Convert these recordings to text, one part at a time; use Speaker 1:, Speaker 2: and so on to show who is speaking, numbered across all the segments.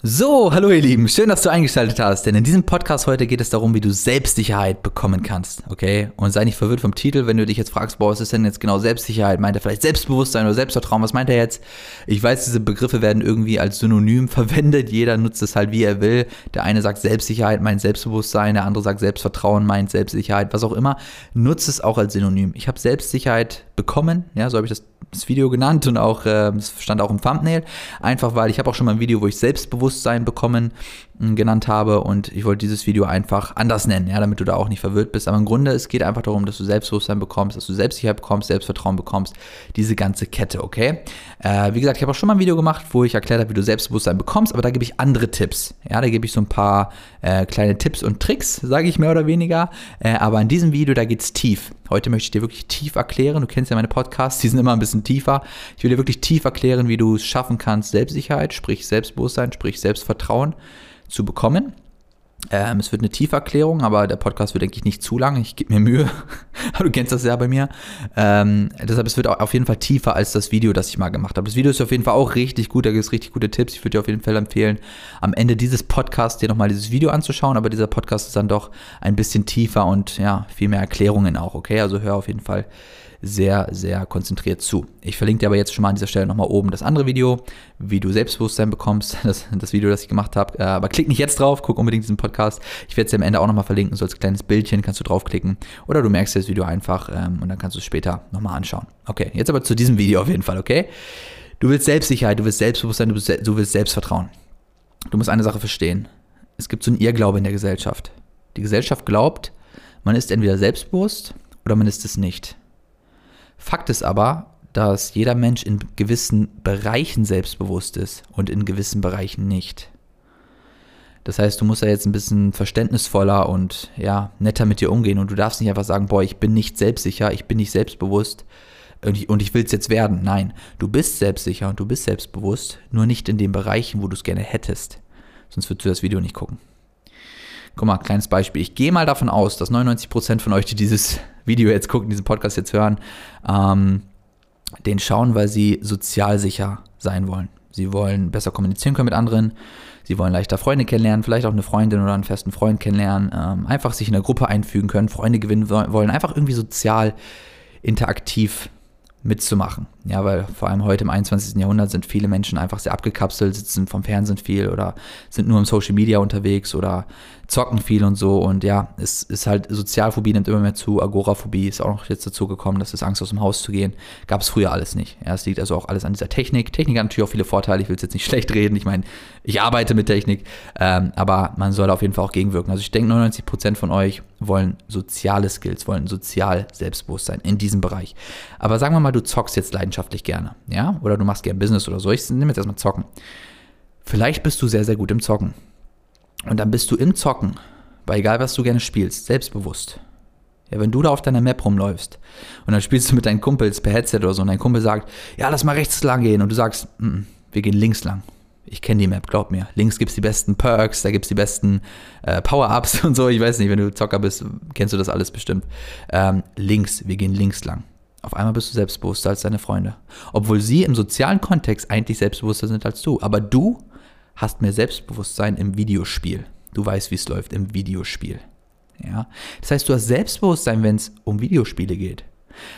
Speaker 1: So, hallo ihr Lieben, schön, dass du eingeschaltet hast, denn in diesem Podcast heute geht es darum, wie du Selbstsicherheit bekommen kannst, okay? Und sei nicht verwirrt vom Titel, wenn du dich jetzt fragst, boah, was ist denn jetzt genau Selbstsicherheit? Meint er vielleicht Selbstbewusstsein oder Selbstvertrauen? Was meint er jetzt? Ich weiß, diese Begriffe werden irgendwie als Synonym verwendet, jeder nutzt es halt wie er will. Der eine sagt Selbstsicherheit, meint Selbstbewusstsein, der andere sagt Selbstvertrauen, meint Selbstsicherheit, was auch immer. Nutzt es auch als Synonym. Ich habe Selbstsicherheit bekommen, ja, so habe ich das das Video genannt und auch äh, stand auch im Thumbnail, einfach weil ich habe auch schon mal ein Video, wo ich Selbstbewusstsein bekommen genannt habe und ich wollte dieses Video einfach anders nennen, ja, damit du da auch nicht verwirrt bist. Aber im Grunde es geht einfach darum, dass du Selbstbewusstsein bekommst, dass du Selbstsicherheit bekommst, Selbstvertrauen bekommst, diese ganze Kette, okay? Äh, wie gesagt, ich habe auch schon mal ein Video gemacht, wo ich erklärt habe, wie du Selbstbewusstsein bekommst, aber da gebe ich andere Tipps, ja, da gebe ich so ein paar äh, kleine Tipps und Tricks, sage ich mehr oder weniger. Äh, aber in diesem Video da geht es tief. Heute möchte ich dir wirklich tief erklären. Du kennst ja meine Podcasts, die sind immer ein bisschen tiefer. Ich will dir wirklich tief erklären, wie du es schaffen kannst, Selbstsicherheit, sprich Selbstbewusstsein, sprich Selbstvertrauen zu bekommen. Ähm, es wird eine tiefe Erklärung, aber der Podcast wird, denke ich, nicht zu lang. Ich gebe mir Mühe. du kennst das ja bei mir. Ähm, deshalb, es wird auf jeden Fall tiefer als das Video, das ich mal gemacht habe. Das Video ist auf jeden Fall auch richtig gut. Da gibt es richtig gute Tipps. Ich würde dir auf jeden Fall empfehlen, am Ende dieses Podcasts dir nochmal dieses Video anzuschauen. Aber dieser Podcast ist dann doch ein bisschen tiefer und ja, viel mehr Erklärungen auch. Okay, also hör auf jeden Fall sehr, sehr konzentriert zu. Ich verlinke dir aber jetzt schon mal an dieser Stelle nochmal oben das andere Video, wie du Selbstbewusstsein bekommst, das, das Video, das ich gemacht habe. Äh, aber klick nicht jetzt drauf, guck unbedingt diesen Podcast. Ich werde es dir am Ende auch nochmal verlinken, so als kleines Bildchen kannst du draufklicken. Oder du merkst dir das Video einfach ähm, und dann kannst du es später nochmal anschauen. Okay, jetzt aber zu diesem Video auf jeden Fall, okay? Du willst Selbstsicherheit, du willst Selbstbewusstsein, du willst, du willst Selbstvertrauen. Du musst eine Sache verstehen. Es gibt so einen Irrglaube in der Gesellschaft. Die Gesellschaft glaubt, man ist entweder selbstbewusst oder man ist es nicht. Fakt ist aber, dass jeder Mensch in gewissen Bereichen selbstbewusst ist und in gewissen Bereichen nicht. Das heißt, du musst ja jetzt ein bisschen verständnisvoller und ja, netter mit dir umgehen und du darfst nicht einfach sagen, boah, ich bin nicht selbstsicher, ich bin nicht selbstbewusst und ich, und ich will es jetzt werden. Nein, du bist selbstsicher und du bist selbstbewusst, nur nicht in den Bereichen, wo du es gerne hättest. Sonst würdest du das Video nicht gucken. Guck mal, kleines Beispiel. Ich gehe mal davon aus, dass 99% von euch, die dieses Video jetzt gucken, diesen Podcast jetzt hören, ähm, den schauen, weil sie sozial sicher sein wollen. Sie wollen besser kommunizieren können mit anderen. Sie wollen leichter Freunde kennenlernen, vielleicht auch eine Freundin oder einen festen Freund kennenlernen. Ähm, einfach sich in eine Gruppe einfügen können, Freunde gewinnen wollen. Einfach irgendwie sozial interaktiv mitzumachen. Ja, weil vor allem heute im 21. Jahrhundert sind viele Menschen einfach sehr abgekapselt, sitzen vom Fernsehen viel oder sind nur im Social Media unterwegs oder zocken viel und so. Und ja, es ist halt, Sozialphobie nimmt immer mehr zu, Agoraphobie ist auch noch jetzt dazu gekommen, dass es Angst aus dem Haus zu gehen. Gab es früher alles nicht. Ja, es liegt also auch alles an dieser Technik. Technik hat natürlich auch viele Vorteile, ich will es jetzt nicht schlecht reden. Ich meine, ich arbeite mit Technik, ähm, aber man soll auf jeden Fall auch gegenwirken. Also ich denke, 99% von euch wollen soziale Skills, wollen sozial Selbstbewusstsein in diesem Bereich. Aber sagen wir mal, du zockst jetzt leidenschaftlich gerne, ja? Oder du machst gerne Business oder so. Ich nehme jetzt erstmal Zocken. Vielleicht bist du sehr, sehr gut im Zocken. Und dann bist du im Zocken, bei egal was du gerne spielst, selbstbewusst. Ja, wenn du da auf deiner Map rumläufst und dann spielst du mit deinen Kumpels per Headset oder so und dein Kumpel sagt, ja, lass mal rechts lang gehen und du sagst, mm, mm wir gehen links lang. Ich kenne die Map, glaub mir. Links gibt es die besten Perks, da gibt es die besten äh, Power-Ups und so. Ich weiß nicht, wenn du Zocker bist, kennst du das alles bestimmt. Ähm, links, wir gehen links lang. Auf einmal bist du selbstbewusster als deine Freunde. Obwohl sie im sozialen Kontext eigentlich selbstbewusster sind als du. Aber du hast mehr Selbstbewusstsein im Videospiel. Du weißt, wie es läuft im Videospiel. Ja? Das heißt, du hast Selbstbewusstsein, wenn es um Videospiele geht.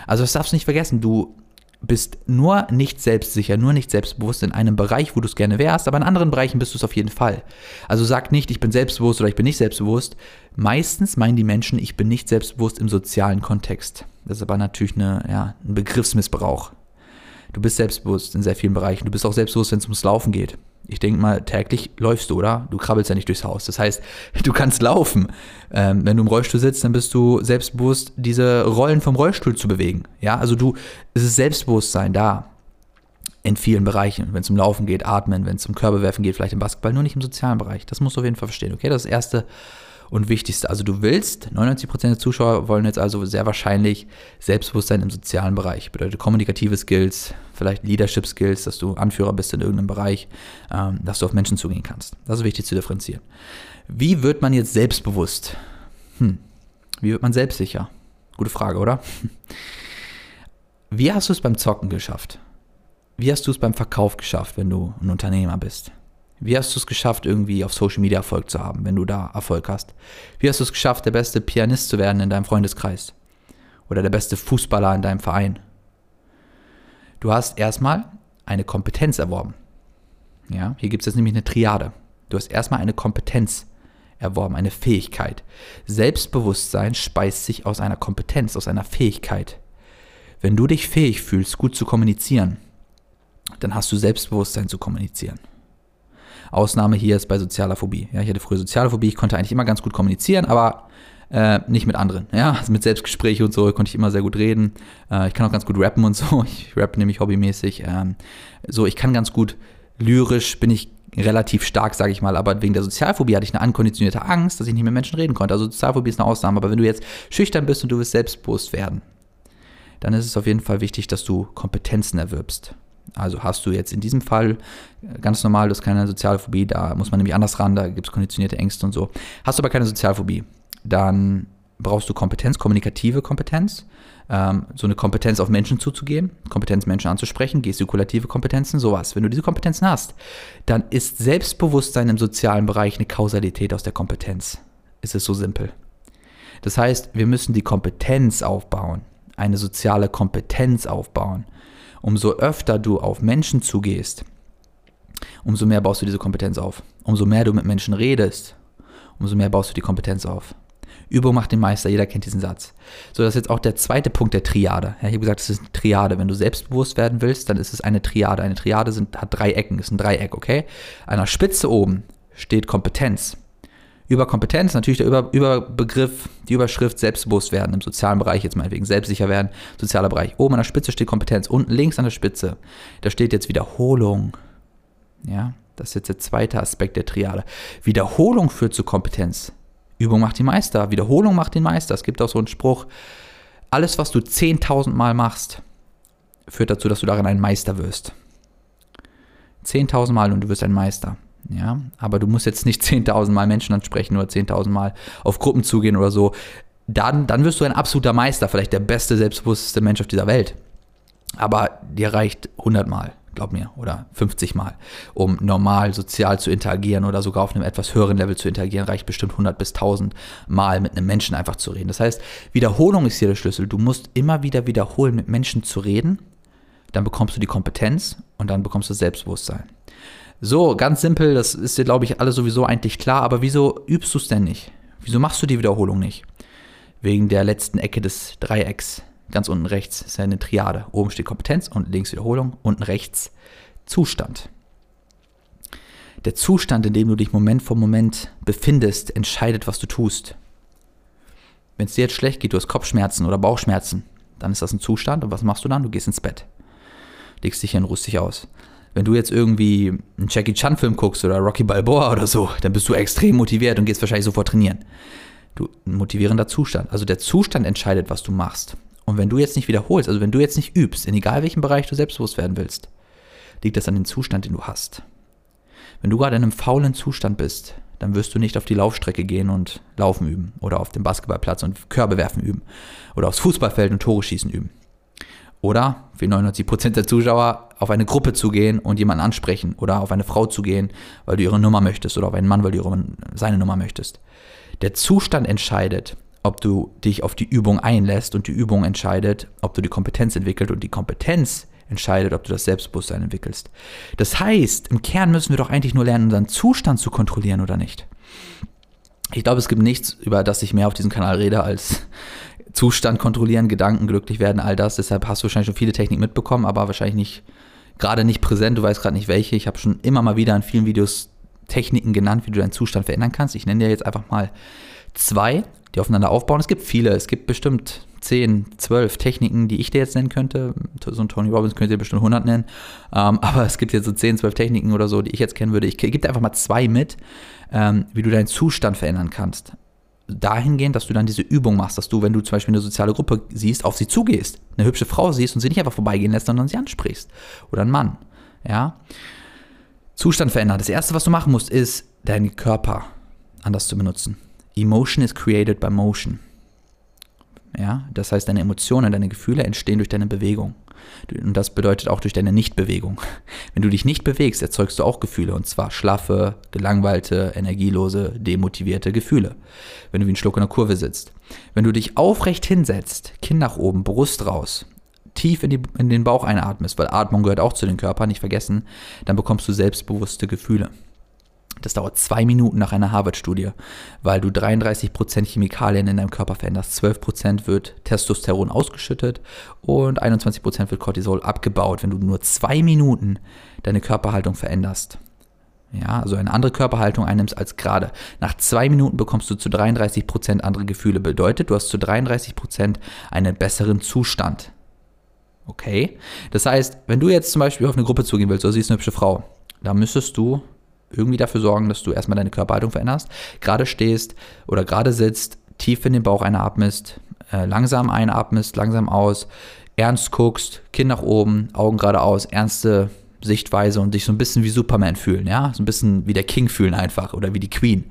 Speaker 1: Also das darfst du nicht vergessen. Du bist nur nicht selbstsicher, nur nicht selbstbewusst in einem Bereich, wo du es gerne wärst, aber in anderen Bereichen bist du es auf jeden Fall. Also sag nicht, ich bin selbstbewusst oder ich bin nicht selbstbewusst. Meistens meinen die Menschen, ich bin nicht selbstbewusst im sozialen Kontext. Das ist aber natürlich eine, ja, ein Begriffsmissbrauch. Du bist selbstbewusst in sehr vielen Bereichen. Du bist auch selbstbewusst, wenn es ums Laufen geht. Ich denke mal, täglich läufst du, oder? Du krabbelst ja nicht durchs Haus. Das heißt, du kannst laufen. Ähm, wenn du im Rollstuhl sitzt, dann bist du selbstbewusst, diese Rollen vom Rollstuhl zu bewegen. Ja, also du, es ist Selbstbewusstsein da. In vielen Bereichen. Wenn es um Laufen geht, atmen, wenn es um Körperwerfen geht, vielleicht im Basketball, nur nicht im sozialen Bereich. Das musst du auf jeden Fall verstehen, okay? Das ist das Erste, und Wichtigste. Also du willst, 99% der Zuschauer wollen jetzt also sehr wahrscheinlich Selbstbewusstsein im sozialen Bereich. Bedeutet kommunikative Skills, vielleicht Leadership Skills, dass du Anführer bist in irgendeinem Bereich, ähm, dass du auf Menschen zugehen kannst. Das ist wichtig zu differenzieren. Wie wird man jetzt selbstbewusst? Hm. Wie wird man selbstsicher? Gute Frage, oder? Wie hast du es beim Zocken geschafft? Wie hast du es beim Verkauf geschafft, wenn du ein Unternehmer bist? Wie hast du es geschafft, irgendwie auf Social Media Erfolg zu haben, wenn du da Erfolg hast? Wie hast du es geschafft, der beste Pianist zu werden in deinem Freundeskreis? Oder der beste Fußballer in deinem Verein? Du hast erstmal eine Kompetenz erworben. Ja, hier gibt es jetzt nämlich eine Triade. Du hast erstmal eine Kompetenz erworben, eine Fähigkeit. Selbstbewusstsein speist sich aus einer Kompetenz, aus einer Fähigkeit. Wenn du dich fähig fühlst, gut zu kommunizieren, dann hast du Selbstbewusstsein zu kommunizieren. Ausnahme hier ist bei sozialer Phobie. Ja, ich hatte früher soziale Phobie, ich konnte eigentlich immer ganz gut kommunizieren, aber äh, nicht mit anderen. Ja, also mit Selbstgesprächen und so konnte ich immer sehr gut reden. Äh, ich kann auch ganz gut rappen und so. Ich rappe nämlich hobbymäßig. Ähm, so, ich kann ganz gut lyrisch, bin ich relativ stark, sage ich mal, aber wegen der Sozialphobie hatte ich eine ankonditionierte Angst, dass ich nicht mit Menschen reden konnte. Also Sozialphobie ist eine Ausnahme, aber wenn du jetzt schüchtern bist und du willst selbstbewusst werden, dann ist es auf jeden Fall wichtig, dass du Kompetenzen erwirbst. Also hast du jetzt in diesem Fall äh, ganz normal, du hast keine Sozialphobie, da muss man nämlich anders ran, da gibt es konditionierte Ängste und so. Hast du aber keine Sozialphobie, dann brauchst du Kompetenz, kommunikative Kompetenz, ähm, so eine Kompetenz auf Menschen zuzugehen, Kompetenz Menschen anzusprechen, gestikulative Kompetenzen, sowas. Wenn du diese Kompetenzen hast, dann ist Selbstbewusstsein im sozialen Bereich eine Kausalität aus der Kompetenz. Es ist so simpel. Das heißt, wir müssen die Kompetenz aufbauen, eine soziale Kompetenz aufbauen. Umso öfter du auf Menschen zugehst, umso mehr baust du diese Kompetenz auf. Umso mehr du mit Menschen redest, umso mehr baust du die Kompetenz auf. Übung macht den Meister, jeder kennt diesen Satz. So, das ist jetzt auch der zweite Punkt der Triade. Ja, ich habe gesagt, es ist eine Triade. Wenn du selbstbewusst werden willst, dann ist es eine Triade. Eine Triade sind, hat drei Ecken, ist ein Dreieck, okay? An der Spitze oben steht Kompetenz. Über Kompetenz natürlich der Über Überbegriff, die Überschrift selbstbewusst werden im sozialen Bereich, jetzt meinetwegen selbstsicher werden, sozialer Bereich. Oben an der Spitze steht Kompetenz, unten links an der Spitze, da steht jetzt Wiederholung. Ja, das ist jetzt der zweite Aspekt der Triade. Wiederholung führt zu Kompetenz. Übung macht die Meister, Wiederholung macht den Meister. Es gibt auch so einen Spruch, alles, was du 10.000 Mal machst, führt dazu, dass du darin ein Meister wirst. 10.000 Mal und du wirst ein Meister. Ja, aber du musst jetzt nicht 10.000 Mal Menschen ansprechen oder 10.000 Mal auf Gruppen zugehen oder so. Dann, dann wirst du ein absoluter Meister, vielleicht der beste, selbstbewussteste Mensch auf dieser Welt. Aber dir reicht 100 Mal glaub mir, oder 50 Mal, um normal sozial zu interagieren oder sogar auf einem etwas höheren Level zu interagieren, reicht bestimmt 100 bis 1000 Mal mit einem Menschen einfach zu reden. Das heißt, Wiederholung ist hier der Schlüssel. Du musst immer wieder wiederholen, mit Menschen zu reden, dann bekommst du die Kompetenz und dann bekommst du Selbstbewusstsein. So, ganz simpel, das ist dir, glaube ich, alle sowieso eigentlich klar, aber wieso übst du es denn nicht? Wieso machst du die Wiederholung nicht? Wegen der letzten Ecke des Dreiecks Ganz unten rechts ist eine Triade. Oben steht Kompetenz, unten links Wiederholung, unten rechts Zustand. Der Zustand, in dem du dich Moment vor Moment befindest, entscheidet, was du tust. Wenn es dir jetzt schlecht geht, du hast Kopfschmerzen oder Bauchschmerzen, dann ist das ein Zustand. Und was machst du dann? Du gehst ins Bett. Legst dich hin, ruhst dich aus. Wenn du jetzt irgendwie einen Jackie Chan-Film guckst oder Rocky Balboa oder so, dann bist du extrem motiviert und gehst wahrscheinlich sofort trainieren. Du, ein motivierender Zustand. Also der Zustand entscheidet, was du machst. Und wenn du jetzt nicht wiederholst, also wenn du jetzt nicht übst, in egal welchem Bereich du selbstbewusst werden willst, liegt das an dem Zustand, den du hast. Wenn du gerade in einem faulen Zustand bist, dann wirst du nicht auf die Laufstrecke gehen und Laufen üben oder auf dem Basketballplatz und Körbe werfen üben oder aufs Fußballfeld und Tore schießen üben. Oder, wie 99% der Zuschauer, auf eine Gruppe zu gehen und jemanden ansprechen oder auf eine Frau zu gehen, weil du ihre Nummer möchtest oder auf einen Mann, weil du ihre, seine Nummer möchtest. Der Zustand entscheidet, ob du dich auf die Übung einlässt und die Übung entscheidet, ob du die Kompetenz entwickelst und die Kompetenz entscheidet, ob du das Selbstbewusstsein entwickelst. Das heißt, im Kern müssen wir doch eigentlich nur lernen, unseren Zustand zu kontrollieren oder nicht. Ich glaube, es gibt nichts, über das ich mehr auf diesem Kanal rede, als Zustand kontrollieren, Gedanken glücklich werden, all das. Deshalb hast du wahrscheinlich schon viele Techniken mitbekommen, aber wahrscheinlich nicht, gerade nicht präsent. Du weißt gerade nicht welche. Ich habe schon immer mal wieder in vielen Videos Techniken genannt, wie du deinen Zustand verändern kannst. Ich nenne dir jetzt einfach mal zwei die aufeinander aufbauen. Es gibt viele, es gibt bestimmt 10, 12 Techniken, die ich dir jetzt nennen könnte. So ein Tony Robbins könnte dir bestimmt 100 nennen. Ähm, aber es gibt jetzt so 10, 12 Techniken oder so, die ich jetzt kennen würde. Ich gebe dir einfach mal zwei mit, ähm, wie du deinen Zustand verändern kannst. Dahingehend, dass du dann diese Übung machst, dass du, wenn du zum Beispiel eine soziale Gruppe siehst, auf sie zugehst, eine hübsche Frau siehst und sie nicht einfach vorbeigehen lässt, sondern sie ansprichst. Oder einen Mann. Ja. Zustand verändern. Das erste, was du machen musst, ist, deinen Körper anders zu benutzen. Emotion is created by motion. Ja, das heißt, deine Emotionen, deine Gefühle entstehen durch deine Bewegung. Und das bedeutet auch durch deine Nichtbewegung. Wenn du dich nicht bewegst, erzeugst du auch Gefühle. Und zwar schlaffe, gelangweilte, energielose, demotivierte Gefühle. Wenn du wie ein Schluck in der Kurve sitzt. Wenn du dich aufrecht hinsetzt, Kinn nach oben, Brust raus, tief in, die, in den Bauch einatmest, weil Atmung gehört auch zu den Körper, nicht vergessen, dann bekommst du selbstbewusste Gefühle. Das dauert zwei Minuten nach einer Harvard-Studie, weil du 33% Chemikalien in deinem Körper veränderst. 12% wird Testosteron ausgeschüttet und 21% wird Cortisol abgebaut, wenn du nur zwei Minuten deine Körperhaltung veränderst. Ja, also eine andere Körperhaltung einnimmst als gerade. Nach zwei Minuten bekommst du zu 33% andere Gefühle. Bedeutet, du hast zu 33% einen besseren Zustand. Okay? Das heißt, wenn du jetzt zum Beispiel auf eine Gruppe zugehen willst, oder siehst eine hübsche Frau, da müsstest du irgendwie dafür sorgen, dass du erstmal deine Körperhaltung veränderst, gerade stehst oder gerade sitzt, tief in den Bauch einatmest, äh, langsam einatmest, langsam aus, ernst guckst, Kinn nach oben, Augen geradeaus, ernste Sichtweise und dich so ein bisschen wie Superman fühlen, ja, so ein bisschen wie der King fühlen einfach oder wie die Queen.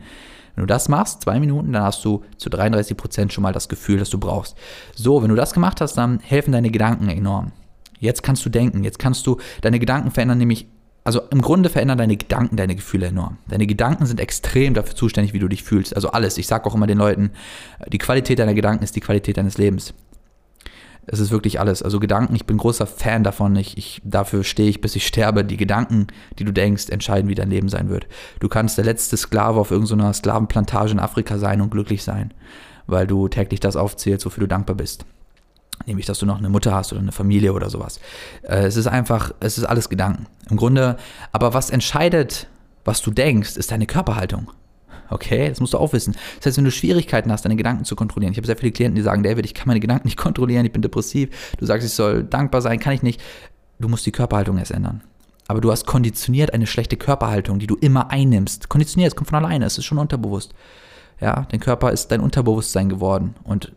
Speaker 1: Wenn du das machst, zwei Minuten, dann hast du zu 33 Prozent schon mal das Gefühl, das du brauchst. So, wenn du das gemacht hast, dann helfen deine Gedanken enorm. Jetzt kannst du denken, jetzt kannst du deine Gedanken verändern, nämlich also im Grunde verändern deine Gedanken deine Gefühle enorm. Deine Gedanken sind extrem dafür zuständig, wie du dich fühlst. Also alles. Ich sage auch immer den Leuten, die Qualität deiner Gedanken ist die Qualität deines Lebens. Es ist wirklich alles. Also Gedanken, ich bin großer Fan davon. Ich, ich, dafür stehe ich, bis ich sterbe. Die Gedanken, die du denkst, entscheiden, wie dein Leben sein wird. Du kannst der letzte Sklave auf irgendeiner Sklavenplantage in Afrika sein und glücklich sein, weil du täglich das aufzählst, wofür du dankbar bist nämlich dass du noch eine Mutter hast oder eine Familie oder sowas. Äh, es ist einfach, es ist alles Gedanken. Im Grunde, aber was entscheidet, was du denkst, ist deine Körperhaltung. Okay, das musst du auch wissen. Das heißt, wenn du Schwierigkeiten hast, deine Gedanken zu kontrollieren, ich habe sehr viele Klienten, die sagen, David, ich kann meine Gedanken nicht kontrollieren, ich bin depressiv, du sagst, ich soll dankbar sein, kann ich nicht. Du musst die Körperhaltung erst ändern. Aber du hast konditioniert eine schlechte Körperhaltung, die du immer einnimmst. Konditioniert, es kommt von alleine, es ist schon unterbewusst. Ja, dein Körper ist dein Unterbewusstsein geworden und,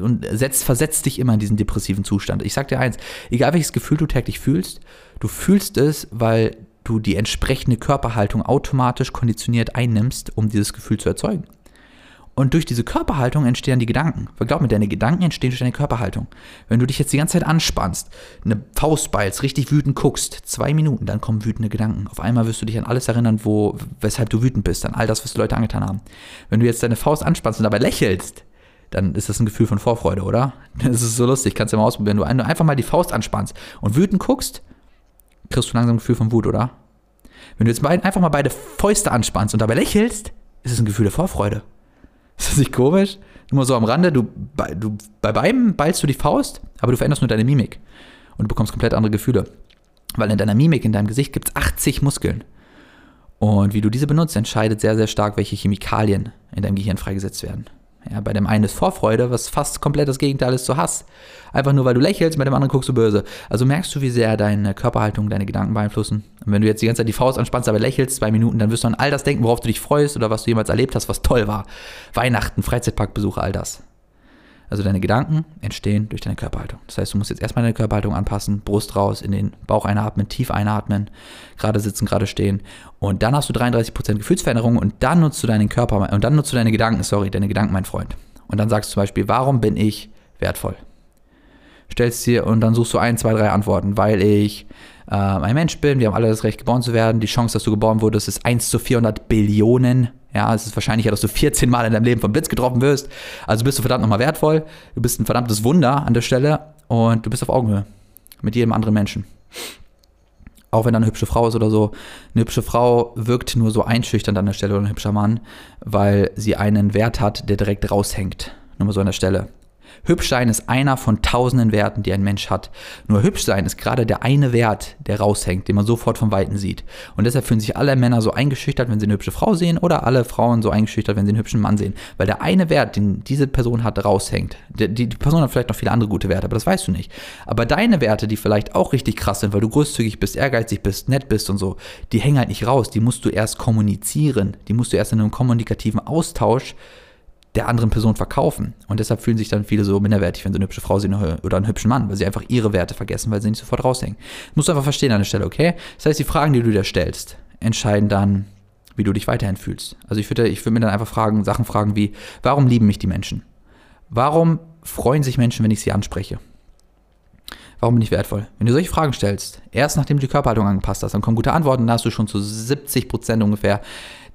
Speaker 1: und setzt, versetzt dich immer in diesen depressiven Zustand. Ich sag dir eins, egal welches Gefühl du täglich fühlst, du fühlst es, weil du die entsprechende Körperhaltung automatisch konditioniert einnimmst, um dieses Gefühl zu erzeugen. Und durch diese Körperhaltung entstehen die Gedanken. Weil glaub mir, deine Gedanken entstehen durch deine Körperhaltung. Wenn du dich jetzt die ganze Zeit anspannst, eine Faust ballst, richtig wütend guckst, zwei Minuten, dann kommen wütende Gedanken. Auf einmal wirst du dich an alles erinnern, wo, weshalb du wütend bist, an all das, was die Leute angetan haben. Wenn du jetzt deine Faust anspannst und dabei lächelst, dann ist das ein Gefühl von Vorfreude, oder? Das ist so lustig, kannst du mal ausprobieren. Wenn du einfach mal die Faust anspannst und wütend guckst, kriegst du langsam ein Gefühl von Wut, oder? Wenn du jetzt einfach mal beide Fäuste anspannst und dabei lächelst, ist es ein Gefühl der Vorfreude. Ist das nicht komisch? Nur so am Rande, du, du, bei beiden ballst du die Faust, aber du veränderst nur deine Mimik. Und du bekommst komplett andere Gefühle. Weil in deiner Mimik, in deinem Gesicht gibt es 80 Muskeln. Und wie du diese benutzt, entscheidet sehr, sehr stark, welche Chemikalien in deinem Gehirn freigesetzt werden. Ja, bei dem einen ist Vorfreude, was fast komplett das Gegenteil ist zu Hass. Einfach nur, weil du lächelst, bei dem anderen guckst du böse. Also merkst du, wie sehr deine Körperhaltung deine Gedanken beeinflussen. Und wenn du jetzt die ganze Zeit die Faust anspannst, aber lächelst, zwei Minuten, dann wirst du an all das denken, worauf du dich freust oder was du jemals erlebt hast, was toll war. Weihnachten, Freizeitparkbesuche, all das. Also deine Gedanken entstehen durch deine Körperhaltung. Das heißt, du musst jetzt erstmal deine Körperhaltung anpassen, Brust raus, in den Bauch einatmen, tief einatmen, gerade sitzen, gerade stehen. Und dann hast du 33% Gefühlsveränderung und dann nutzt du deinen Körper und dann nutzt du deine Gedanken, sorry, deine Gedanken, mein Freund. Und dann sagst du zum Beispiel, warum bin ich wertvoll? Stellst dir und dann suchst du ein, zwei, drei Antworten, weil ich äh, ein Mensch bin, wir haben alle das Recht, geboren zu werden. Die Chance, dass du geboren wurdest, ist 1 zu 400 Billionen. Ja, es ist wahrscheinlicher, dass du 14 Mal in deinem Leben vom Blitz getroffen wirst. Also bist du verdammt nochmal wertvoll. Du bist ein verdammtes Wunder an der Stelle und du bist auf Augenhöhe mit jedem anderen Menschen. Auch wenn da eine hübsche Frau ist oder so. Eine hübsche Frau wirkt nur so einschüchternd an der Stelle oder ein hübscher Mann, weil sie einen Wert hat, der direkt raushängt. Nur mal so an der Stelle. Hübsch sein ist einer von tausenden Werten, die ein Mensch hat. Nur hübsch sein ist gerade der eine Wert, der raushängt, den man sofort vom Weiten sieht. Und deshalb fühlen sich alle Männer so eingeschüchtert, wenn sie eine hübsche Frau sehen, oder alle Frauen so eingeschüchtert, wenn sie einen hübschen Mann sehen. Weil der eine Wert, den diese Person hat, raushängt. Die, die Person hat vielleicht noch viele andere gute Werte, aber das weißt du nicht. Aber deine Werte, die vielleicht auch richtig krass sind, weil du großzügig bist, ehrgeizig bist, nett bist und so, die hängen halt nicht raus. Die musst du erst kommunizieren. Die musst du erst in einem kommunikativen Austausch der anderen Person verkaufen. Und deshalb fühlen sich dann viele so minderwertig, wenn sie eine hübsche Frau sehen oder einen hübschen Mann, weil sie einfach ihre Werte vergessen, weil sie nicht sofort raushängen. musst du einfach verstehen an der Stelle, okay? Das heißt, die Fragen, die du dir stellst, entscheiden dann, wie du dich weiterhin fühlst. Also ich würde ich würd mir dann einfach fragen, Sachen fragen wie, warum lieben mich die Menschen? Warum freuen sich Menschen, wenn ich sie anspreche? Warum bin ich wertvoll? Wenn du solche Fragen stellst, erst nachdem du die Körperhaltung angepasst hast, dann kommen gute Antworten, dann hast du schon zu 70 Prozent ungefähr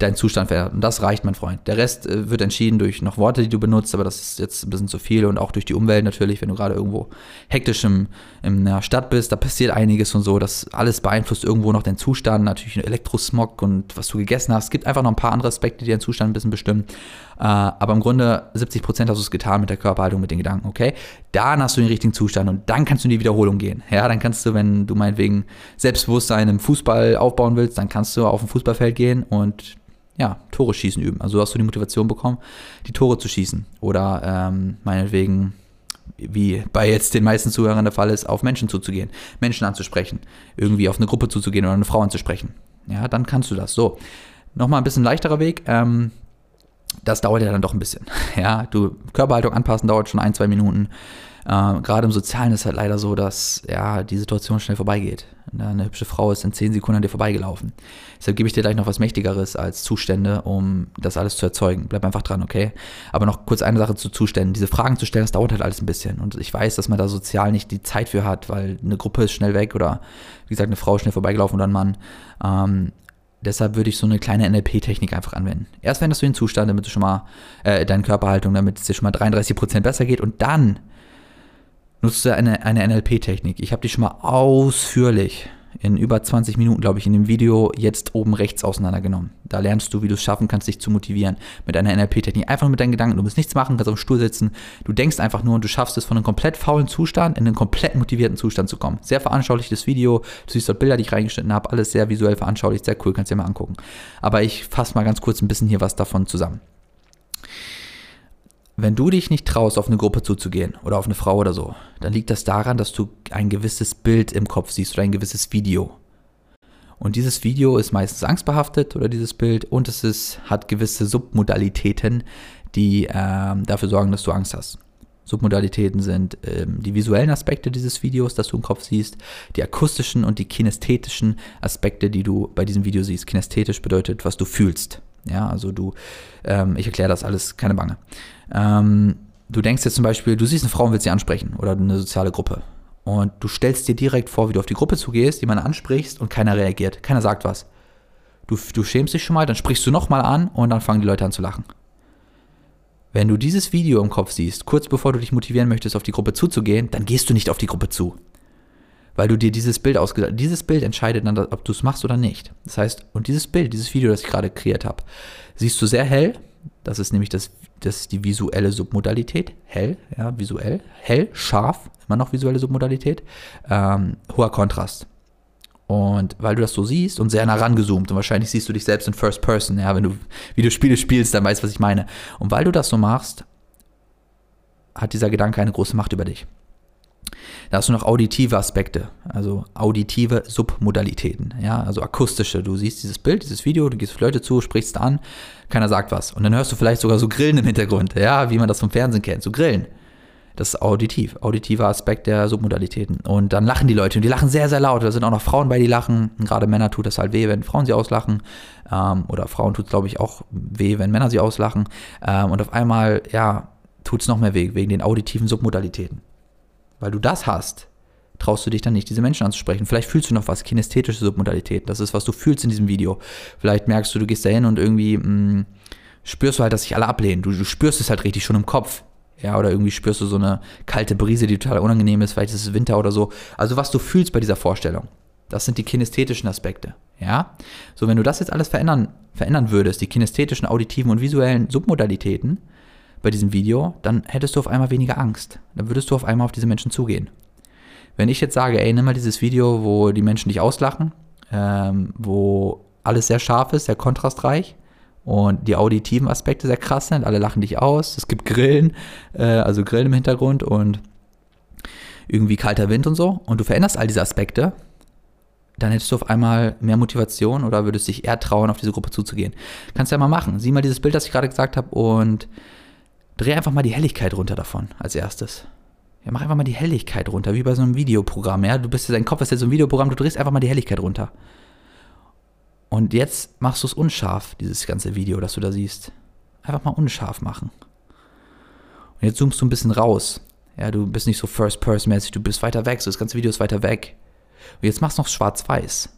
Speaker 1: deinen Zustand verändert. Und das reicht, mein Freund. Der Rest äh, wird entschieden durch noch Worte, die du benutzt, aber das ist jetzt ein bisschen zu viel und auch durch die Umwelt natürlich, wenn du gerade irgendwo hektisch im, in einer Stadt bist, da passiert einiges und so. Das alles beeinflusst irgendwo noch deinen Zustand, natürlich Elektrosmog und was du gegessen hast. Es gibt einfach noch ein paar andere Aspekte, die deinen Zustand ein bisschen bestimmen. Äh, aber im Grunde 70 Prozent hast du es getan mit der Körperhaltung, mit den Gedanken, okay? Dann hast du den richtigen Zustand und dann kannst du in die Wiederholung gehen. Ja, dann kannst du, wenn du meinetwegen Selbstbewusstsein im Fußball aufbauen willst, dann kannst du auf ein Fußballfeld gehen und ja, Tore schießen üben. Also hast du die Motivation bekommen, die Tore zu schießen. Oder ähm, meinetwegen, wie bei jetzt den meisten Zuhörern der Fall ist, auf Menschen zuzugehen, Menschen anzusprechen, irgendwie auf eine Gruppe zuzugehen oder eine Frau anzusprechen. Ja, dann kannst du das. So, nochmal ein bisschen leichterer Weg. Ähm, das dauert ja dann doch ein bisschen. Ja, du Körperhaltung anpassen dauert schon ein, zwei Minuten. Äh, Gerade im Sozialen ist halt leider so, dass ja die Situation schnell vorbeigeht. Eine hübsche Frau ist in zehn Sekunden an dir vorbeigelaufen. Deshalb gebe ich dir gleich noch was Mächtigeres als Zustände, um das alles zu erzeugen. Bleib einfach dran, okay? Aber noch kurz eine Sache zu Zuständen. Diese Fragen zu stellen, das dauert halt alles ein bisschen. Und ich weiß, dass man da sozial nicht die Zeit für hat, weil eine Gruppe ist schnell weg oder wie gesagt, eine Frau ist schnell vorbeigelaufen oder ein Mann. Ähm, deshalb würde ich so eine kleine NLP-Technik einfach anwenden. Erst wenn du den Zustand, damit du schon mal, äh, deine Körperhaltung, damit es dir schon mal 33% besser geht und dann nutzt du eine, eine NLP-Technik. Ich habe die schon mal ausführlich in über 20 Minuten, glaube ich, in dem Video jetzt oben rechts auseinandergenommen. Da lernst du, wie du es schaffen kannst, dich zu motivieren mit einer NLP-Technik. Einfach mit deinen Gedanken. Du musst nichts machen, kannst auf dem Stuhl sitzen. Du denkst einfach nur und du schaffst es, von einem komplett faulen Zustand in einen komplett motivierten Zustand zu kommen. Sehr veranschaulichtes Video. Du siehst dort Bilder, die ich reingeschnitten habe. Alles sehr visuell veranschaulicht, sehr cool. Kannst dir mal angucken. Aber ich fasse mal ganz kurz ein bisschen hier was davon zusammen. Wenn du dich nicht traust, auf eine Gruppe zuzugehen oder auf eine Frau oder so, dann liegt das daran, dass du ein gewisses Bild im Kopf siehst oder ein gewisses Video. Und dieses Video ist meistens angstbehaftet oder dieses Bild und es ist, hat gewisse Submodalitäten, die ähm, dafür sorgen, dass du Angst hast. Submodalitäten sind ähm, die visuellen Aspekte dieses Videos, das du im Kopf siehst, die akustischen und die kinästhetischen Aspekte, die du bei diesem Video siehst. Kinästhetisch bedeutet, was du fühlst. Ja, also du, ähm, ich erkläre das alles, keine Bange. Ähm, du denkst jetzt zum Beispiel, du siehst eine Frau und willst sie ansprechen oder eine soziale Gruppe. Und du stellst dir direkt vor, wie du auf die Gruppe zugehst, jemanden ansprichst und keiner reagiert. Keiner sagt was. Du, du schämst dich schon mal, dann sprichst du nochmal an und dann fangen die Leute an zu lachen. Wenn du dieses Video im Kopf siehst, kurz bevor du dich motivieren möchtest, auf die Gruppe zuzugehen, dann gehst du nicht auf die Gruppe zu. Weil du dir dieses Bild ausgedacht Dieses Bild entscheidet dann, ob du es machst oder nicht. Das heißt, und dieses Bild, dieses Video, das ich gerade kreiert habe, siehst du sehr hell. Das ist nämlich das, das ist die visuelle Submodalität. Hell, ja, visuell. Hell, scharf, immer noch visuelle Submodalität. Ähm, hoher Kontrast. Und weil du das so siehst und sehr nah rangezoomt und wahrscheinlich siehst du dich selbst in First Person, ja, wenn du Videospiele spielst, dann weißt du, was ich meine. Und weil du das so machst, hat dieser Gedanke eine große Macht über dich. Da hast du noch auditive Aspekte, also auditive Submodalitäten, ja, also akustische. Du siehst dieses Bild, dieses Video, du gehst auf Leute zu, sprichst an, keiner sagt was. Und dann hörst du vielleicht sogar so Grillen im Hintergrund, ja, wie man das vom Fernsehen kennt, so Grillen. Das ist auditiv, auditiver Aspekt der Submodalitäten. Und dann lachen die Leute und die lachen sehr, sehr laut. Da sind auch noch Frauen bei, die lachen. Gerade Männer tut das halt weh, wenn Frauen sie auslachen. Ähm, oder Frauen tut es, glaube ich, auch weh, wenn Männer sie auslachen. Ähm, und auf einmal, ja, tut es noch mehr weh, wegen den auditiven Submodalitäten weil du das hast, traust du dich dann nicht, diese Menschen anzusprechen. Vielleicht fühlst du noch was, kinästhetische Submodalität. Das ist, was du fühlst in diesem Video. Vielleicht merkst du, du gehst da hin und irgendwie mh, mm, spürst du halt, dass sich alle ablehnen. Du, du spürst es halt richtig schon im Kopf. Ja, oder irgendwie spürst du so eine kalte Brise, die total unangenehm ist. Vielleicht ist es Winter oder so. Also, was du fühlst bei dieser Vorstellung. Das sind die kinästhetischen Aspekte. Ja? So, wenn du das jetzt alles verändern, verändern würdest, die kinästhetischen, auditiven und visuellen Submodalitäten, bei diesem Video, dann hättest du auf einmal weniger Angst. Dann würdest du auf einmal auf diese Menschen zugehen. Wenn ich jetzt sage, ey, nimm mal dieses Video, wo die Menschen dich auslachen, ähm, wo alles sehr scharf ist, sehr kontrastreich und die auditiven Aspekte sehr krass sind, alle lachen dich aus, es gibt Grillen, äh, also Grillen im Hintergrund und irgendwie kalter Wind und so und du veränderst all diese Aspekte, dann hättest du auf einmal mehr Motivation oder würdest dich eher trauen, auf diese Gruppe zuzugehen. Kannst du ja mal machen. Sieh mal dieses Bild, das ich gerade gesagt habe und dreh einfach mal die Helligkeit runter davon als erstes. Ja, mach einfach mal die Helligkeit runter, wie bei so einem Videoprogramm, ja. Du bist dein Kopf ist jetzt so ein Videoprogramm, du drehst einfach mal die Helligkeit runter. Und jetzt machst du es unscharf, dieses ganze Video, das du da siehst. Einfach mal unscharf machen. Und jetzt zoomst du ein bisschen raus. Ja, du bist nicht so First-Person-mäßig, du bist weiter weg, so das ganze Video ist weiter weg. Und jetzt machst du noch schwarz-weiß.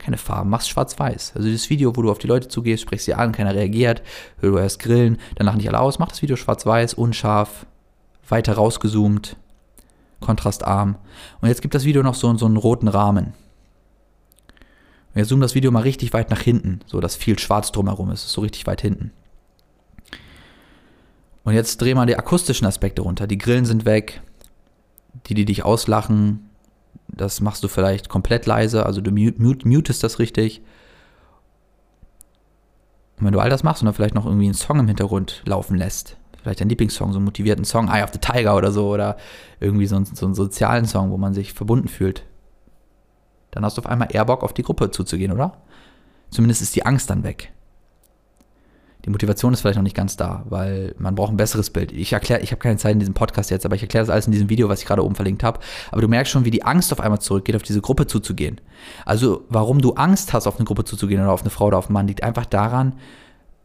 Speaker 1: Keine Farben, machst schwarz-weiß. Also das Video, wo du auf die Leute zugehst, sprichst sie an, keiner reagiert, du erst grillen, dann lachen nicht alle aus, mach das Video schwarz-weiß, unscharf, weiter rausgezoomt, kontrastarm. Und jetzt gibt das Video noch so, so einen roten Rahmen. Und jetzt zoom das Video mal richtig weit nach hinten, so dass viel schwarz drumherum ist, so richtig weit hinten. Und jetzt dreh mal die akustischen Aspekte runter. Die Grillen sind weg, die, die dich auslachen, das machst du vielleicht komplett leise, also du mute, mutest das richtig. Und wenn du all das machst und dann vielleicht noch irgendwie einen Song im Hintergrund laufen lässt, vielleicht dein Lieblingssong, so einen motivierten Song, Eye of the Tiger oder so, oder irgendwie so, so einen sozialen Song, wo man sich verbunden fühlt, dann hast du auf einmal eher Bock, auf die Gruppe zuzugehen, oder? Zumindest ist die Angst dann weg. Die Motivation ist vielleicht noch nicht ganz da, weil man braucht ein besseres Bild. Ich erkläre, ich habe keine Zeit in diesem Podcast jetzt, aber ich erkläre das alles in diesem Video, was ich gerade oben verlinkt habe. Aber du merkst schon, wie die Angst auf einmal zurückgeht, auf diese Gruppe zuzugehen. Also, warum du Angst hast, auf eine Gruppe zuzugehen oder auf eine Frau oder auf einen Mann, liegt einfach daran,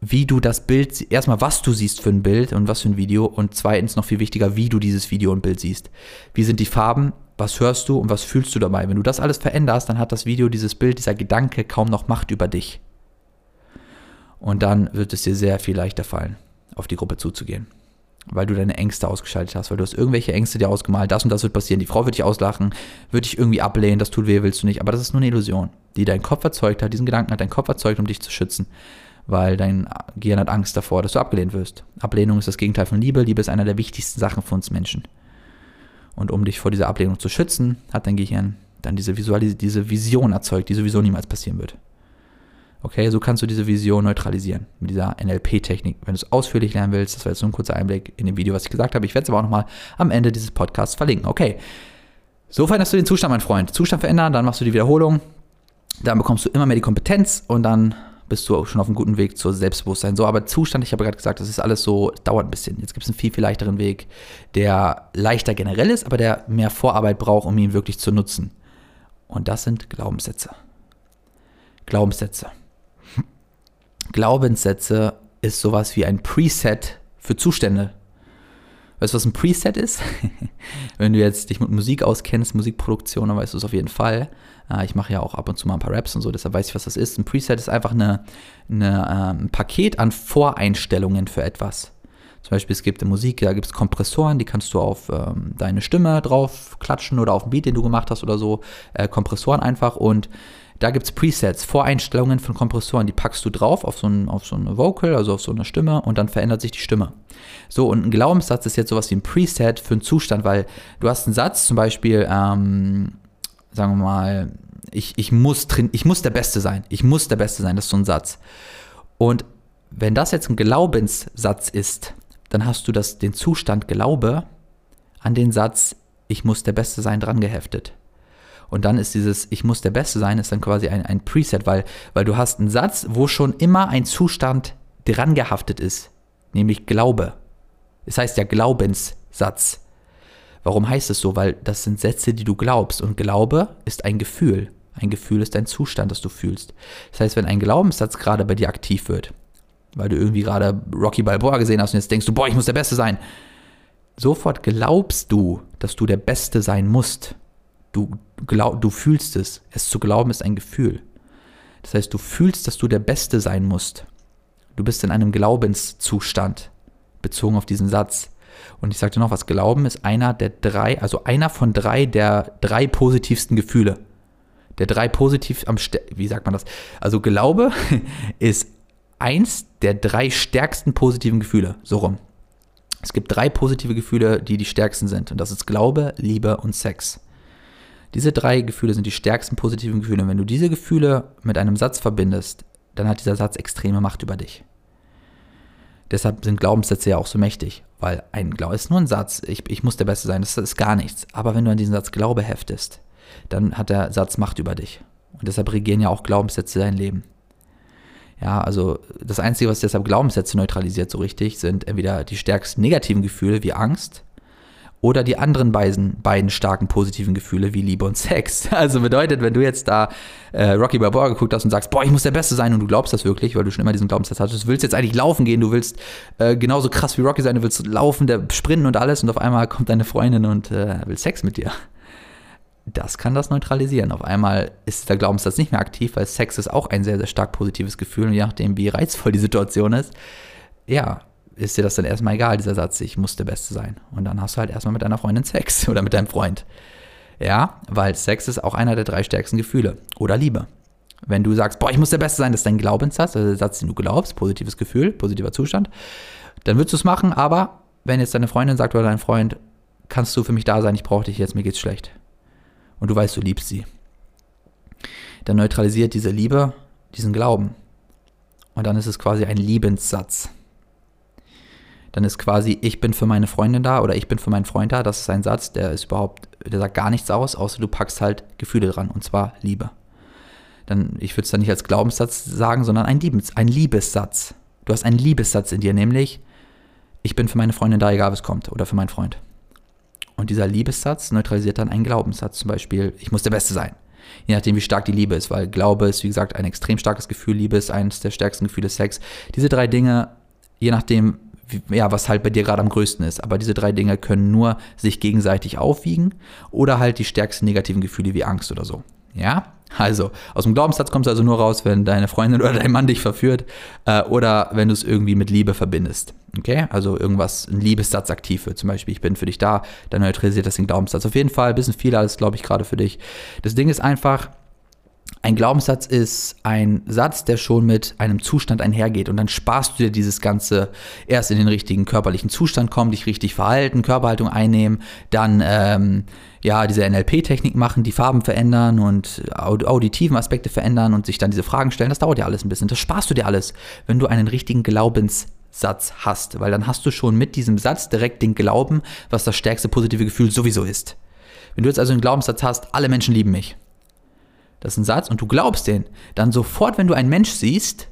Speaker 1: wie du das Bild, erstmal was du siehst für ein Bild und was für ein Video und zweitens noch viel wichtiger, wie du dieses Video und Bild siehst. Wie sind die Farben, was hörst du und was fühlst du dabei? Wenn du das alles veränderst, dann hat das Video, dieses Bild, dieser Gedanke kaum noch Macht über dich. Und dann wird es dir sehr viel leichter fallen, auf die Gruppe zuzugehen. Weil du deine Ängste ausgeschaltet hast, weil du hast irgendwelche Ängste dir ausgemalt, das und das wird passieren, die Frau wird dich auslachen, wird dich irgendwie ablehnen, das tut weh, willst du nicht. Aber das ist nur eine Illusion, die dein Kopf erzeugt hat, diesen Gedanken hat dein Kopf erzeugt, um dich zu schützen. Weil dein Gehirn hat Angst davor, dass du abgelehnt wirst. Ablehnung ist das Gegenteil von Liebe. Liebe ist einer der wichtigsten Sachen für uns Menschen. Und um dich vor dieser Ablehnung zu schützen, hat dein Gehirn dann diese, Visualis diese Vision erzeugt, die sowieso niemals passieren wird. Okay, so kannst du diese Vision neutralisieren mit dieser NLP-Technik. Wenn du es ausführlich lernen willst, das war jetzt so ein kurzer Einblick in dem Video, was ich gesagt habe. Ich werde es aber auch nochmal am Ende dieses Podcasts verlinken. Okay, so veränderst du den Zustand, mein Freund. Zustand verändern, dann machst du die Wiederholung, dann bekommst du immer mehr die Kompetenz und dann bist du auch schon auf einem guten Weg zur Selbstbewusstsein. So, aber Zustand, ich habe gerade gesagt, das ist alles so, dauert ein bisschen. Jetzt gibt es einen viel, viel leichteren Weg, der leichter generell ist, aber der mehr Vorarbeit braucht, um ihn wirklich zu nutzen. Und das sind Glaubenssätze. Glaubenssätze. Glaubenssätze ist sowas wie ein Preset für Zustände. Weißt du, was ein Preset ist? Wenn du jetzt dich mit Musik auskennst, Musikproduktion, dann weißt du es auf jeden Fall. Äh, ich mache ja auch ab und zu mal ein paar Raps und so, deshalb weiß ich, was das ist. Ein Preset ist einfach eine, eine, ähm, ein Paket an Voreinstellungen für etwas. Zum Beispiel, es gibt in Musik, da gibt es Kompressoren, die kannst du auf ähm, deine Stimme drauf klatschen oder auf den Beat, den du gemacht hast oder so. Äh, Kompressoren einfach und da gibt es Presets, Voreinstellungen von Kompressoren, die packst du drauf auf so, ein, auf so eine Vocal, also auf so eine Stimme und dann verändert sich die Stimme. So, und ein Glaubenssatz ist jetzt sowas wie ein Preset für einen Zustand, weil du hast einen Satz, zum Beispiel, ähm, sagen wir mal, ich, ich, muss drin, ich muss der Beste sein. Ich muss der Beste sein, das ist so ein Satz. Und wenn das jetzt ein Glaubenssatz ist, dann hast du das, den Zustand Glaube an den Satz, ich muss der Beste sein, dran geheftet. Und dann ist dieses Ich muss der Beste sein, ist dann quasi ein, ein Preset, weil, weil du hast einen Satz, wo schon immer ein Zustand dran gehaftet ist, nämlich Glaube. Es heißt ja Glaubenssatz. Warum heißt es so? Weil das sind Sätze, die du glaubst. Und Glaube ist ein Gefühl. Ein Gefühl ist ein Zustand, das du fühlst. Das heißt, wenn ein Glaubenssatz gerade bei dir aktiv wird, weil du irgendwie gerade Rocky Balboa gesehen hast und jetzt denkst du, boah, ich muss der Beste sein, sofort glaubst du, dass du der Beste sein musst. Du, glaub, du fühlst es. Es zu glauben ist ein Gefühl. Das heißt, du fühlst, dass du der Beste sein musst. Du bist in einem Glaubenszustand, bezogen auf diesen Satz. Und ich sagte noch was, Glauben ist einer der drei, also einer von drei der drei positivsten Gefühle. Der drei positiv am, wie sagt man das? Also Glaube ist eins der drei stärksten positiven Gefühle, so rum. Es gibt drei positive Gefühle, die die stärksten sind. Und das ist Glaube, Liebe und Sex. Diese drei Gefühle sind die stärksten positiven Gefühle. Und wenn du diese Gefühle mit einem Satz verbindest, dann hat dieser Satz extreme Macht über dich. Deshalb sind Glaubenssätze ja auch so mächtig, weil ein Glaube ist nur ein Satz, ich, ich muss der Beste sein, das ist gar nichts. Aber wenn du an diesen Satz Glaube heftest, dann hat der Satz Macht über dich. Und deshalb regieren ja auch Glaubenssätze dein Leben. Ja, also das Einzige, was deshalb Glaubenssätze neutralisiert so richtig, sind entweder die stärksten negativen Gefühle wie Angst oder die anderen beiden, beiden starken positiven Gefühle wie Liebe und Sex. Also bedeutet, wenn du jetzt da äh, Rocky Balboa geguckt hast und sagst, boah, ich muss der Beste sein und du glaubst das wirklich, weil du schon immer diesen Glaubenssatz hattest, du willst jetzt eigentlich laufen gehen, du willst äh, genauso krass wie Rocky sein, du willst laufen, der sprinten und alles und auf einmal kommt deine Freundin und äh, will Sex mit dir. Das kann das neutralisieren. Auf einmal ist der Glaubenssatz nicht mehr aktiv, weil Sex ist auch ein sehr, sehr stark positives Gefühl und je nachdem, wie reizvoll die Situation ist, ja, ist dir das dann erstmal egal, dieser Satz, ich muss der Beste sein. Und dann hast du halt erstmal mit deiner Freundin Sex oder mit deinem Freund. Ja, weil Sex ist auch einer der drei stärksten Gefühle. Oder Liebe. Wenn du sagst, boah, ich muss der Beste sein, das ist dein Glaubenssatz, also der Satz, den du glaubst, positives Gefühl, positiver Zustand, dann würdest du es machen, aber wenn jetzt deine Freundin sagt oder dein Freund, kannst du für mich da sein, ich brauche dich jetzt, mir geht's schlecht. Und du weißt, du liebst sie. Dann neutralisiert diese Liebe diesen Glauben. Und dann ist es quasi ein Liebenssatz dann ist quasi, ich bin für meine Freundin da oder ich bin für meinen Freund da. Das ist ein Satz, der ist überhaupt, der sagt gar nichts aus, außer du packst halt Gefühle dran und zwar Liebe. Dann, ich würde es dann nicht als Glaubenssatz sagen, sondern ein, Liebes, ein Liebessatz. Du hast einen Liebessatz in dir, nämlich, ich bin für meine Freundin da, egal was kommt, oder für meinen Freund. Und dieser Liebessatz neutralisiert dann einen Glaubenssatz, zum Beispiel, ich muss der Beste sein. Je nachdem, wie stark die Liebe ist, weil Glaube ist, wie gesagt, ein extrem starkes Gefühl, Liebe ist eines der stärksten Gefühle, Sex. Diese drei Dinge, je nachdem, ja, was halt bei dir gerade am größten ist. Aber diese drei Dinge können nur sich gegenseitig aufwiegen oder halt die stärksten negativen Gefühle wie Angst oder so. Ja? Also, aus dem Glaubenssatz kommst du also nur raus, wenn deine Freundin oder dein Mann dich verführt äh, oder wenn du es irgendwie mit Liebe verbindest. Okay? Also irgendwas, ein Liebessatz aktiv wird. Zum Beispiel, ich bin für dich da, dann neutralisiert das den Glaubenssatz. Auf jeden Fall ein bisschen viel alles, glaube ich, gerade für dich. Das Ding ist einfach, ein Glaubenssatz ist ein Satz, der schon mit einem Zustand einhergeht und dann sparst du dir dieses Ganze erst in den richtigen körperlichen Zustand kommen, dich richtig verhalten, Körperhaltung einnehmen, dann ähm, ja diese NLP-Technik machen, die Farben verändern und auditiven Aspekte verändern und sich dann diese Fragen stellen. Das dauert ja alles ein bisschen. Das sparst du dir alles, wenn du einen richtigen Glaubenssatz hast, weil dann hast du schon mit diesem Satz direkt den Glauben, was das stärkste positive Gefühl sowieso ist. Wenn du jetzt also einen Glaubenssatz hast, alle Menschen lieben mich, das ist ein Satz und du glaubst den, dann sofort, wenn du einen Mensch siehst,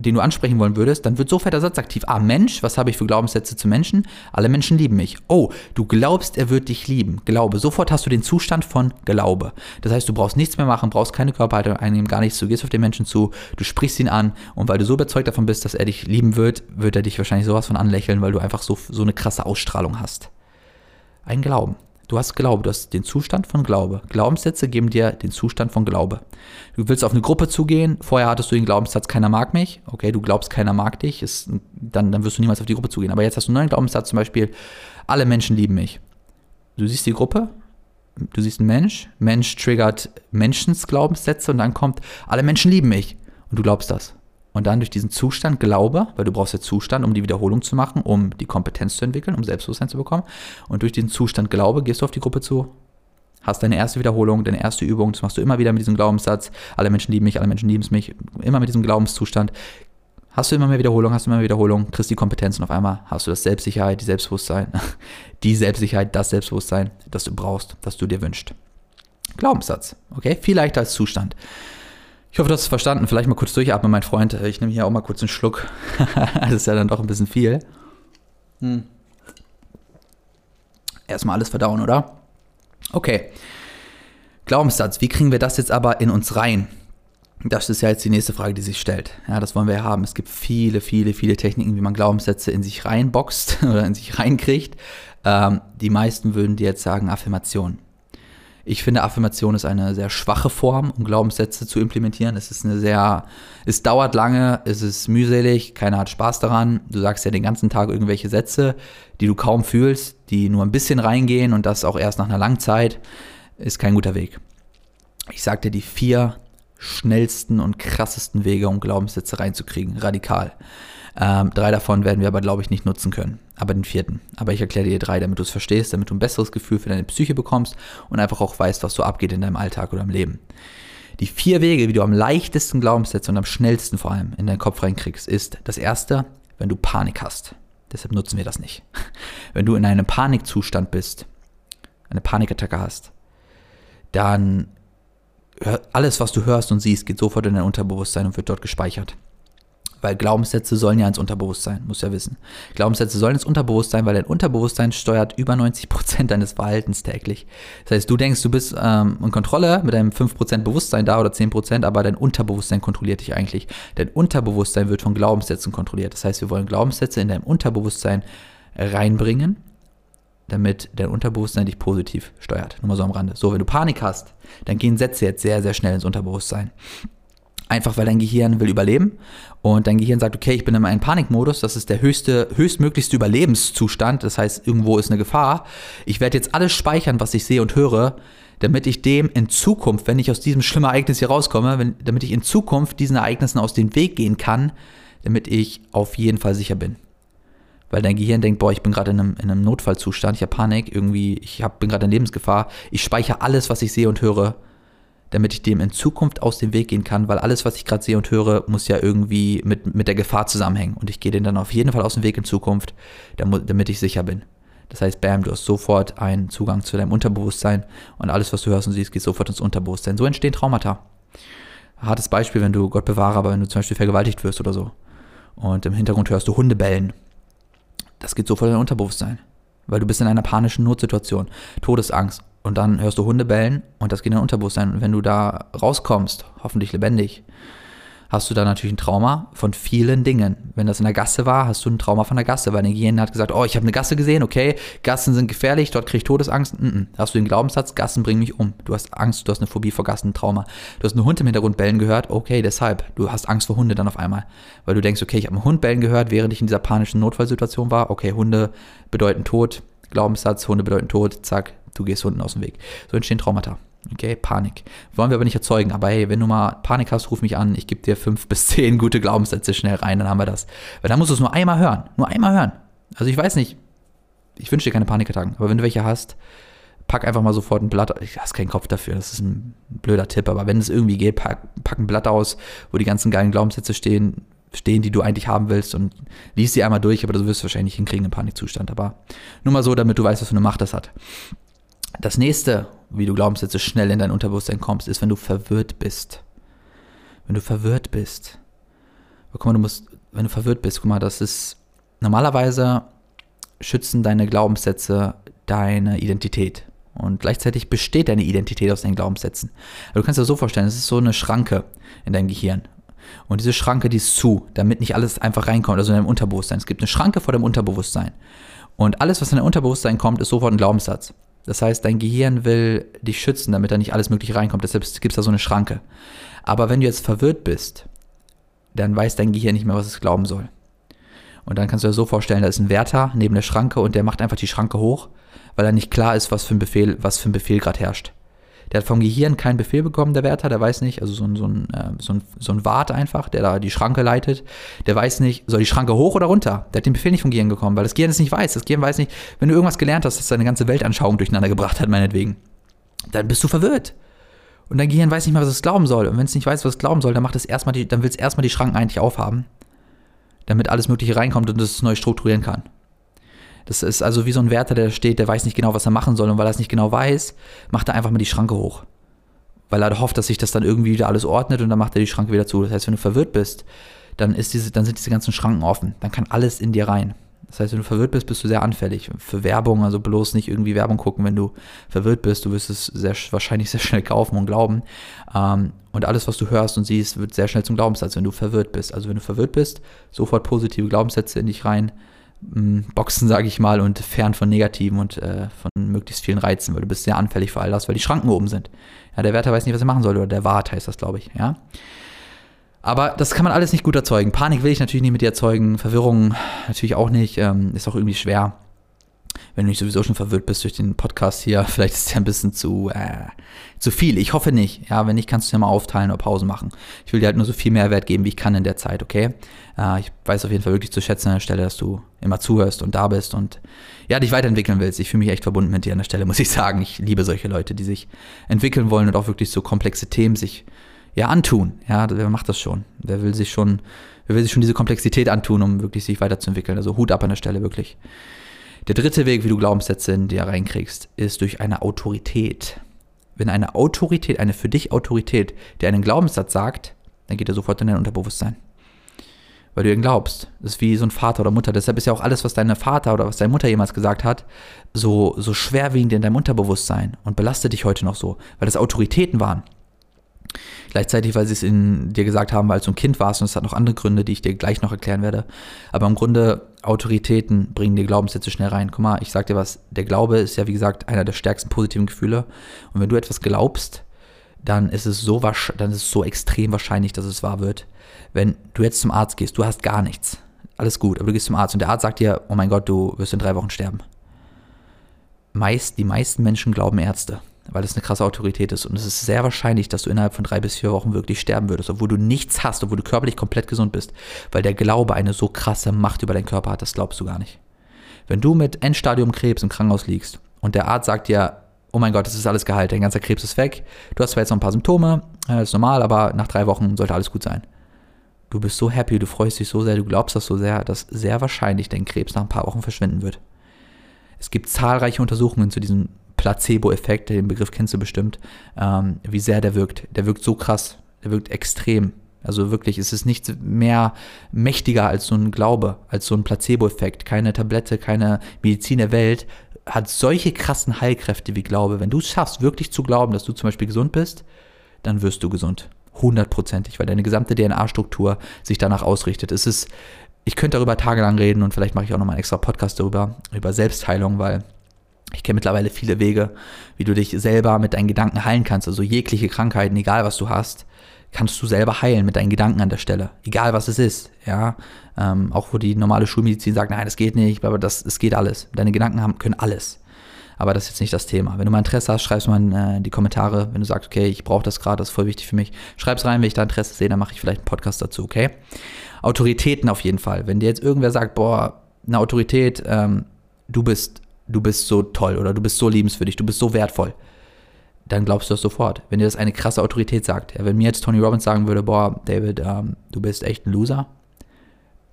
Speaker 1: den du ansprechen wollen würdest, dann wird sofort der Satz aktiv. Ah, Mensch, was habe ich für Glaubenssätze zu Menschen? Alle Menschen lieben mich. Oh, du glaubst, er wird dich lieben. Glaube. Sofort hast du den Zustand von Glaube. Das heißt, du brauchst nichts mehr machen, brauchst keine Körperhaltung einnehmen, gar nichts. Du gehst auf den Menschen zu, du sprichst ihn an und weil du so überzeugt davon bist, dass er dich lieben wird, wird er dich wahrscheinlich sowas von anlächeln, weil du einfach so, so eine krasse Ausstrahlung hast. Ein Glauben. Du hast Glaube, du hast den Zustand von Glaube. Glaubenssätze geben dir den Zustand von Glaube. Du willst auf eine Gruppe zugehen, vorher hattest du den Glaubenssatz, keiner mag mich. Okay, du glaubst, keiner mag dich, ist, dann, dann wirst du niemals auf die Gruppe zugehen. Aber jetzt hast du einen neuen Glaubenssatz, zum Beispiel, alle Menschen lieben mich. Du siehst die Gruppe, du siehst einen Mensch, Mensch triggert Menschensglaubenssätze und dann kommt, alle Menschen lieben mich. Und du glaubst das und dann durch diesen Zustand Glaube, weil du brauchst ja Zustand, um die Wiederholung zu machen, um die Kompetenz zu entwickeln, um Selbstbewusstsein zu bekommen. Und durch diesen Zustand Glaube gehst du auf die Gruppe zu, hast deine erste Wiederholung, deine erste Übung, das machst du immer wieder mit diesem Glaubenssatz, alle Menschen lieben mich, alle Menschen lieben mich, immer mit diesem Glaubenszustand. Hast du immer mehr Wiederholung, hast du immer mehr Wiederholung, kriegst die Kompetenz und auf einmal hast du das Selbstsicherheit, die Selbstbewusstsein, die Selbstsicherheit, das Selbstbewusstsein, das du brauchst, das du dir wünschst. Glaubenssatz, okay? Viel leichter als Zustand. Ich hoffe, du hast es verstanden. Vielleicht mal kurz durchatmen, mein Freund. Ich nehme hier auch mal kurz einen Schluck. das ist ja dann doch ein bisschen viel. Hm. Erstmal alles verdauen, oder? Okay. Glaubenssatz. Wie kriegen wir das jetzt aber in uns rein? Das ist ja jetzt die nächste Frage, die sich stellt. Ja, das wollen wir ja haben. Es gibt viele, viele, viele Techniken, wie man Glaubenssätze in sich reinboxt oder in sich reinkriegt. Ähm, die meisten würden dir jetzt sagen Affirmation. Ich finde, Affirmation ist eine sehr schwache Form, um Glaubenssätze zu implementieren. Es ist eine sehr, es dauert lange, es ist mühselig, keiner hat Spaß daran. Du sagst ja den ganzen Tag irgendwelche Sätze, die du kaum fühlst, die nur ein bisschen reingehen und das auch erst nach einer langen Zeit, ist kein guter Weg. Ich sagte die vier schnellsten und krassesten Wege, um Glaubenssätze reinzukriegen, radikal. Ähm, drei davon werden wir aber, glaube ich, nicht nutzen können. Aber den vierten. Aber ich erkläre dir drei, damit du es verstehst, damit du ein besseres Gefühl für deine Psyche bekommst und einfach auch weißt, was so abgeht in deinem Alltag oder im Leben. Die vier Wege, wie du am leichtesten Glaubenssätze und am schnellsten vor allem in deinen Kopf reinkriegst, ist das erste, wenn du Panik hast. Deshalb nutzen wir das nicht. Wenn du in einem Panikzustand bist, eine Panikattacke hast, dann alles, was du hörst und siehst, geht sofort in dein Unterbewusstsein und wird dort gespeichert Weil Glaubenssätze sollen ja ins Unterbewusstsein, muss ja wissen. Glaubenssätze sollen ins Unterbewusstsein, weil dein Unterbewusstsein steuert über 90% deines Verhaltens täglich. Das heißt, du denkst, du bist ähm, in Kontrolle mit deinem 5% Bewusstsein da oder 10%, aber dein Unterbewusstsein kontrolliert dich eigentlich. Dein Unterbewusstsein wird von Glaubenssätzen kontrolliert. Das heißt, wir wollen Glaubenssätze in deinem Unterbewusstsein reinbringen, damit dein Unterbewusstsein dich positiv steuert. Nur mal so am Rande. So, wenn du Panik hast, dann gehen Sätze jetzt sehr, sehr schnell ins Unterbewusstsein. Einfach weil dein Gehirn will überleben. Und dein Gehirn sagt, okay, ich bin in einem Panikmodus, das ist der höchste, höchstmöglichste Überlebenszustand, das heißt, irgendwo ist eine Gefahr. Ich werde jetzt alles speichern, was ich sehe und höre, damit ich dem in Zukunft, wenn ich aus diesem schlimmen Ereignis hier rauskomme, wenn, damit ich in Zukunft diesen Ereignissen aus dem Weg gehen kann, damit ich auf jeden Fall sicher bin. Weil dein Gehirn denkt, boah, ich bin gerade in einem, in einem Notfallzustand, ich habe Panik, irgendwie, ich hab, bin gerade in Lebensgefahr, ich speichere alles, was ich sehe und höre damit ich dem in Zukunft aus dem Weg gehen kann, weil alles, was ich gerade sehe und höre, muss ja irgendwie mit, mit der Gefahr zusammenhängen. Und ich gehe den dann auf jeden Fall aus dem Weg in Zukunft, damit ich sicher bin. Das heißt, bam, du hast sofort einen Zugang zu deinem Unterbewusstsein und alles, was du hörst und siehst, geht sofort ins Unterbewusstsein. So entstehen Traumata. Hartes Beispiel, wenn du, Gott bewahre, aber wenn du zum Beispiel vergewaltigt wirst oder so und im Hintergrund hörst du Hunde bellen, das geht sofort in dein Unterbewusstsein, weil du bist in einer panischen Notsituation, Todesangst und dann hörst du Hunde bellen und das geht in dein Unterbewusstsein. Und wenn du da rauskommst, hoffentlich lebendig, hast du da natürlich ein Trauma von vielen Dingen. Wenn das in der Gasse war, hast du ein Trauma von der Gasse, weil dein Gehirn hat gesagt, oh, ich habe eine Gasse gesehen, okay, Gassen sind gefährlich, dort kriege ich Todesangst. Mm -mm. Hast du den Glaubenssatz, Gassen bringen mich um. Du hast Angst, du hast eine Phobie vor Gassen, ein Trauma. Du hast einen Hund im Hintergrund bellen gehört, okay, deshalb. Du hast Angst vor Hunde dann auf einmal, weil du denkst, okay, ich habe einen Hund bellen gehört, während ich in dieser panischen Notfallsituation war. Okay, Hunde bedeuten Tod, Glaubenssatz, Hunde bedeuten Tod, zack, du gehst Hunden aus dem Weg. So entstehen Traumata. Okay, Panik. Wollen wir aber nicht erzeugen. Aber hey, wenn du mal Panik hast, ruf mich an. Ich gebe dir fünf bis zehn gute Glaubenssätze schnell rein, dann haben wir das. Weil dann musst du es nur einmal hören. Nur einmal hören. Also ich weiß nicht, ich wünsche dir keine Panikattacken, aber wenn du welche hast, pack einfach mal sofort ein Blatt. Ich hast keinen Kopf dafür, das ist ein blöder Tipp, aber wenn es irgendwie geht, pack, pack ein Blatt aus, wo die ganzen geilen Glaubenssätze stehen, stehen, die du eigentlich haben willst und liest sie einmal durch, aber du wirst wahrscheinlich hinkriegen im Panikzustand. Aber nur mal so, damit du weißt, was für eine Macht das hat. Das nächste, wie du Glaubenssätze schnell in dein Unterbewusstsein kommst, ist, wenn du verwirrt bist. Wenn du verwirrt bist. Guck mal, du musst, wenn du verwirrt bist, guck mal, das ist normalerweise schützen deine Glaubenssätze deine Identität. Und gleichzeitig besteht deine Identität aus deinen Glaubenssätzen. Aber du kannst dir das so vorstellen, es ist so eine Schranke in deinem Gehirn. Und diese Schranke, die ist zu, damit nicht alles einfach reinkommt, also in deinem Unterbewusstsein. Es gibt eine Schranke vor deinem Unterbewusstsein. Und alles, was in dein Unterbewusstsein kommt, ist sofort ein Glaubenssatz. Das heißt, dein Gehirn will dich schützen, damit da nicht alles Mögliche reinkommt. Deshalb gibt es da so eine Schranke. Aber wenn du jetzt verwirrt bist, dann weiß dein Gehirn nicht mehr, was es glauben soll. Und dann kannst du dir so vorstellen, da ist ein Wärter neben der Schranke und der macht einfach die Schranke hoch, weil er nicht klar ist, was für ein Befehl, was für ein Befehl gerade herrscht. Der hat vom Gehirn keinen Befehl bekommen, der Wärter, der weiß nicht, also so ein, so ein, äh, so ein, so ein Wart einfach, der da die Schranke leitet, der weiß nicht, soll die Schranke hoch oder runter? Der hat den Befehl nicht vom Gehirn bekommen, weil das Gehirn es nicht weiß. Das Gehirn weiß nicht, wenn du irgendwas gelernt hast, das deine ganze Weltanschauung durcheinander gebracht hat, meinetwegen, dann bist du verwirrt. Und dein Gehirn weiß nicht mal, was es glauben soll. Und wenn es nicht weiß, was es glauben soll, dann macht es erstmal die, dann will es erstmal die Schranken eigentlich aufhaben, damit alles Mögliche reinkommt und es neu strukturieren kann. Das ist also wie so ein Wärter, der steht, der weiß nicht genau, was er machen soll. Und weil er es nicht genau weiß, macht er einfach mal die Schranke hoch weil er hofft, dass sich das dann irgendwie wieder alles ordnet und dann macht er die Schranke wieder zu. Das heißt, wenn du verwirrt bist, dann, ist diese, dann sind diese ganzen Schranken offen. Dann kann alles in dir rein. Das heißt, wenn du verwirrt bist, bist du sehr anfällig für Werbung. Also bloß nicht irgendwie Werbung gucken, wenn du verwirrt bist. Du wirst es sehr, wahrscheinlich sehr schnell kaufen und glauben. Ähm, und alles, was du hörst und siehst, wird sehr schnell zum Glaubenssatz, wenn du verwirrt bist. Also wenn du verwirrt bist, sofort positive Glaubenssätze in dich rein boxen, sage ich mal, und fern von negativen und äh, von möglichst vielen Reizen, weil du bist sehr anfällig für all das, weil die Schranken oben sind. Ja, der Wärter weiß nicht, was er machen soll, oder der Wart heißt das, glaube ich, ja. Aber das kann man alles nicht gut erzeugen. Panik will ich natürlich nicht mit dir erzeugen, Verwirrung natürlich auch nicht, ähm, ist auch irgendwie schwer wenn du nicht sowieso schon verwirrt bist durch den Podcast hier, vielleicht ist ja ein bisschen zu, äh, zu viel. Ich hoffe nicht. Ja, wenn nicht, kannst du ja mal aufteilen oder Pause machen. Ich will dir halt nur so viel Mehrwert geben, wie ich kann in der Zeit, okay? Äh, ich weiß auf jeden Fall wirklich zu schätzen an der Stelle, dass du immer zuhörst und da bist und ja, dich weiterentwickeln willst. Ich fühle mich echt verbunden mit dir an der Stelle, muss ich sagen. Ich liebe solche Leute, die sich entwickeln wollen und auch wirklich so komplexe Themen sich ja antun. Ja, wer macht das schon? Wer will sich schon, wer will sich schon diese Komplexität antun, um wirklich sich weiterzuentwickeln? Also Hut ab an der Stelle, wirklich. Der dritte Weg, wie du Glaubenssätze in dir reinkriegst, ist durch eine Autorität. Wenn eine Autorität, eine für dich Autorität, der einen Glaubenssatz sagt, dann geht er sofort in dein Unterbewusstsein. weil du ihn glaubst. Das ist wie so ein Vater oder Mutter. Deshalb ist ja auch alles, was deine Vater oder was deine Mutter jemals gesagt hat, so, so schwerwiegend in deinem Unterbewusstsein und belastet dich heute noch so, weil das Autoritäten waren. Gleichzeitig, weil sie es in dir gesagt haben, weil du ein Kind warst und es hat noch andere Gründe, die ich dir gleich noch erklären werde. Aber im Grunde, Autoritäten bringen dir Glaubenssätze schnell rein. Guck mal, ich sag dir was, der Glaube ist ja, wie gesagt, einer der stärksten positiven Gefühle. Und wenn du etwas glaubst, dann ist es so, dann ist es so extrem wahrscheinlich, dass es wahr wird. Wenn du jetzt zum Arzt gehst, du hast gar nichts. Alles gut, aber du gehst zum Arzt und der Arzt sagt dir, oh mein Gott, du wirst in drei Wochen sterben. Meist, die meisten Menschen glauben Ärzte weil es eine krasse Autorität ist. Und es ist sehr wahrscheinlich, dass du innerhalb von drei bis vier Wochen wirklich sterben würdest, obwohl du nichts hast, obwohl du körperlich komplett gesund bist, weil der Glaube eine so krasse Macht über deinen Körper hat, das glaubst du gar nicht. Wenn du mit Endstadium Krebs im Krankenhaus liegst und der Arzt sagt dir, oh mein Gott, das ist alles geheilt, dein ganzer Krebs ist weg, du hast zwar jetzt noch ein paar Symptome, das äh, ist normal, aber nach drei Wochen sollte alles gut sein. Du bist so happy, du freust dich so sehr, du glaubst das so sehr, dass sehr wahrscheinlich dein Krebs nach ein paar Wochen verschwinden wird. Es gibt zahlreiche Untersuchungen zu diesem Placebo-Effekt, den Begriff kennst du bestimmt, ähm, wie sehr der wirkt. Der wirkt so krass, der wirkt extrem. Also wirklich, es ist nichts mehr mächtiger als so ein Glaube, als so ein Placebo-Effekt. Keine Tablette, keine Medizin der Welt hat solche krassen Heilkräfte wie Glaube. Wenn du es schaffst, wirklich zu glauben, dass du zum Beispiel gesund bist, dann wirst du gesund. Hundertprozentig, weil deine gesamte DNA-Struktur sich danach ausrichtet. Es ist, ich könnte darüber tagelang reden und vielleicht mache ich auch nochmal einen extra Podcast darüber, über Selbstheilung, weil ich kenne mittlerweile viele Wege, wie du dich selber mit deinen Gedanken heilen kannst. Also jegliche Krankheiten, egal was du hast, kannst du selber heilen mit deinen Gedanken an der Stelle. Egal was es ist. Ja, ähm, auch wo die normale Schulmedizin sagt, nein, das geht nicht, aber das, es geht alles. Deine Gedanken haben, können alles. Aber das ist jetzt nicht das Thema. Wenn du mal Interesse hast, schreib es mal in äh, die Kommentare. Wenn du sagst, okay, ich brauche das gerade, das ist voll wichtig für mich, schreib es rein, wenn ich da Interesse sehe, dann mache ich vielleicht einen Podcast dazu, okay? Autoritäten auf jeden Fall. Wenn dir jetzt irgendwer sagt, boah, eine Autorität, ähm, du bist du bist so toll oder du bist so liebenswürdig, du bist so wertvoll, dann glaubst du das sofort. Wenn dir das eine krasse Autorität sagt. Ja, wenn mir jetzt Tony Robbins sagen würde, boah, David, ähm, du bist echt ein Loser,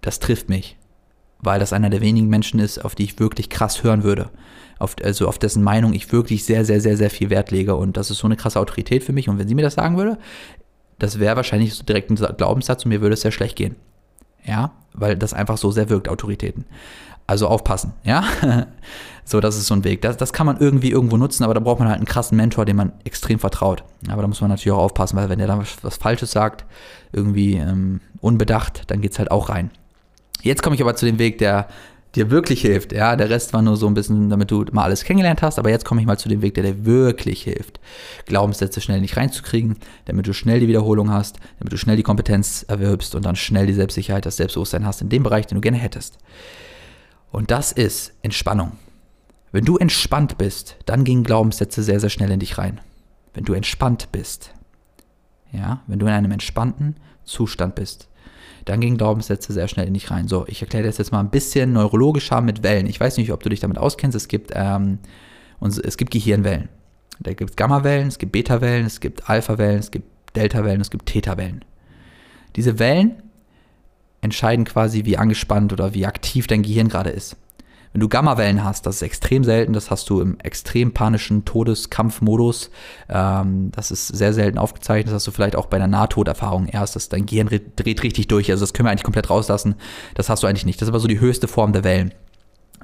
Speaker 1: das trifft mich. Weil das einer der wenigen Menschen ist, auf die ich wirklich krass hören würde. Auf, also auf dessen Meinung ich wirklich sehr, sehr, sehr, sehr viel Wert lege. Und das ist so eine krasse Autorität für mich. Und wenn sie mir das sagen würde, das wäre wahrscheinlich so direkt ein Glaubenssatz und mir würde es sehr schlecht gehen. Ja, weil das einfach so sehr wirkt, Autoritäten. Also aufpassen, ja. so, das ist so ein Weg. Das, das kann man irgendwie irgendwo nutzen, aber da braucht man halt einen krassen Mentor, dem man extrem vertraut. Aber da muss man natürlich auch aufpassen, weil wenn der dann was, was Falsches sagt, irgendwie ähm, unbedacht, dann geht es halt auch rein. Jetzt komme ich aber zu dem Weg, der dir wirklich hilft. Ja, der Rest war nur so ein bisschen, damit du mal alles kennengelernt hast, aber jetzt komme ich mal zu dem Weg, der dir wirklich hilft. Glaubenssätze schnell nicht reinzukriegen, damit du schnell die Wiederholung hast, damit du schnell die Kompetenz erwirbst und dann schnell die Selbstsicherheit, das Selbstbewusstsein hast in dem Bereich, den du gerne hättest. Und das ist Entspannung. Wenn du entspannt bist, dann gehen Glaubenssätze sehr, sehr schnell in dich rein. Wenn du entspannt bist, ja, wenn du in einem entspannten Zustand bist, dann gehen Glaubenssätze sehr schnell in dich rein. So, ich erkläre das jetzt mal ein bisschen neurologischer mit Wellen. Ich weiß nicht, ob du dich damit auskennst. Es gibt, ähm, es gibt Gehirnwellen. Da gibt es Gammawellen, es gibt Betawellen, es gibt Alphawellen, es gibt Deltawellen, es gibt Theta-Wellen. Diese Wellen entscheiden quasi, wie angespannt oder wie aktiv dein Gehirn gerade ist. Wenn du Gammawellen hast, das ist extrem selten, das hast du im extrem panischen Todeskampfmodus. Ähm, das ist sehr selten aufgezeichnet, das hast du vielleicht auch bei einer Nahtoderfahrung erst, dass dein Gehirn dreht richtig durch. Also das können wir eigentlich komplett rauslassen. Das hast du eigentlich nicht. Das ist aber so die höchste Form der Wellen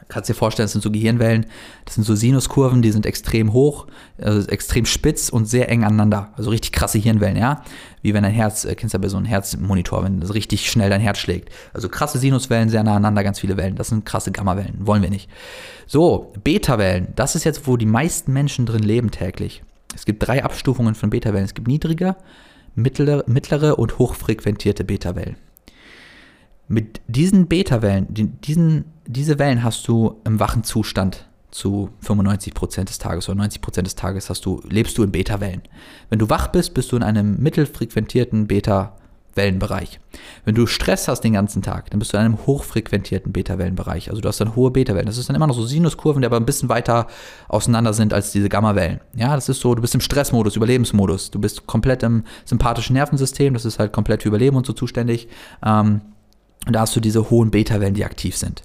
Speaker 1: kannst dir vorstellen, das sind so Gehirnwellen, das sind so Sinuskurven, die sind extrem hoch, also extrem spitz und sehr eng aneinander. Also richtig krasse Hirnwellen, ja. Wie wenn dein Herz, äh, kennst du ja bei so einem Herzmonitor, wenn das richtig schnell dein Herz schlägt. Also krasse Sinuswellen, sehr nah aneinander, ganz viele Wellen. Das sind krasse Gammawellen, wollen wir nicht. So, Beta-Wellen, das ist jetzt, wo die meisten Menschen drin leben täglich. Es gibt drei Abstufungen von Beta-Wellen. Es gibt niedrige, mittlere, mittlere und hochfrequentierte Beta-Wellen. Mit diesen Beta-Wellen, diesen, diese Wellen hast du im wachen Zustand zu 95% des Tages oder 90% des Tages hast du, lebst du in Beta-Wellen. Wenn du wach bist, bist du in einem mittelfrequentierten Beta-Wellenbereich. Wenn du Stress hast den ganzen Tag, dann bist du in einem hochfrequentierten Beta-Wellenbereich. Also du hast dann hohe Beta-Wellen. Das ist dann immer noch so Sinuskurven, die aber ein bisschen weiter auseinander sind als diese Gamma-Wellen. Ja, das ist so, du bist im Stressmodus, Überlebensmodus. Du bist komplett im sympathischen Nervensystem, das ist halt komplett für Überleben und so zuständig. Ähm, und da hast du diese hohen Beta-Wellen, die aktiv sind.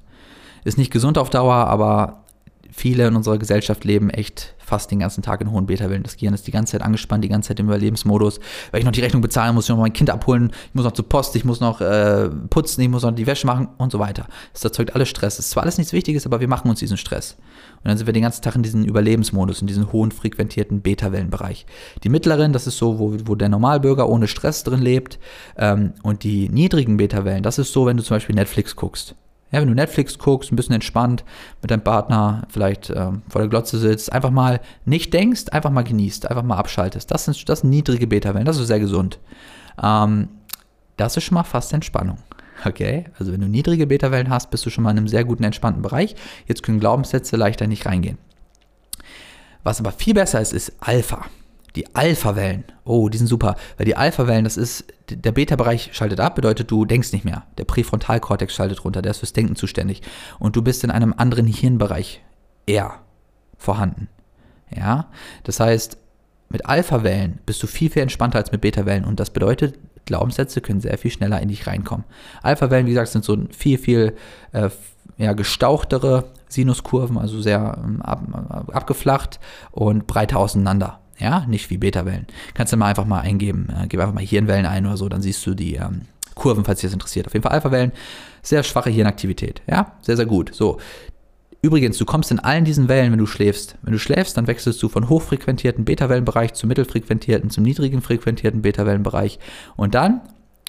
Speaker 1: Ist nicht gesund auf Dauer, aber viele in unserer Gesellschaft leben echt fast den ganzen Tag in hohen Beta-Wellen. Das Gehirn ist die ganze Zeit angespannt, die ganze Zeit im Überlebensmodus, weil ich noch die Rechnung bezahlen muss, ich muss noch mein Kind abholen, ich muss noch zur Post, ich muss noch äh, putzen, ich muss noch die Wäsche machen und so weiter. Das erzeugt alles Stress. Das ist zwar alles nichts Wichtiges, aber wir machen uns diesen Stress. Und dann sind wir den ganzen Tag in diesem Überlebensmodus, in diesem hohen frequentierten Beta-Wellenbereich. Die mittleren, das ist so, wo, wo der Normalbürger ohne Stress drin lebt. Ähm, und die niedrigen Beta-Wellen, das ist so, wenn du zum Beispiel Netflix guckst. Ja, wenn du Netflix guckst, ein bisschen entspannt mit deinem Partner vielleicht ähm, vor der Glotze sitzt, einfach mal nicht denkst, einfach mal genießt, einfach mal abschaltest. Das sind, das sind niedrige Beta-Wellen, das ist sehr gesund. Ähm, das ist schon mal fast Entspannung. Okay, also wenn du niedrige Beta-Wellen hast, bist du schon mal in einem sehr guten, entspannten Bereich. Jetzt können Glaubenssätze leichter nicht reingehen. Was aber viel besser ist, ist Alpha. Die Alpha-Wellen. Oh, die sind super. Weil die Alpha-Wellen, das ist, der Beta-Bereich schaltet ab, bedeutet, du denkst nicht mehr. Der Präfrontalkortex schaltet runter, der ist fürs Denken zuständig. Und du bist in einem anderen Hirnbereich eher vorhanden. Ja, das heißt, mit Alpha-Wellen bist du viel, viel entspannter als mit Beta-Wellen. Und das bedeutet, Glaubenssätze können sehr viel schneller in dich reinkommen. Alpha-Wellen, wie gesagt, sind so viel, viel äh, ja, gestauchtere Sinuskurven, also sehr ähm, ab, abgeflacht und breiter auseinander. Ja, nicht wie Beta-Wellen. Kannst du mal einfach mal eingeben. Äh, gib einfach mal Hirnwellen ein oder so, dann siehst du die ähm, Kurven, falls dich das interessiert. Auf jeden Fall Alpha-Wellen, sehr schwache Hirnaktivität. Ja, sehr, sehr gut. So. Übrigens, du kommst in allen diesen Wellen, wenn du schläfst. Wenn du schläfst, dann wechselst du von hochfrequentierten Beta-Wellenbereich zum mittelfrequentierten, zum niedrigen frequentierten Beta-Wellenbereich. Und dann,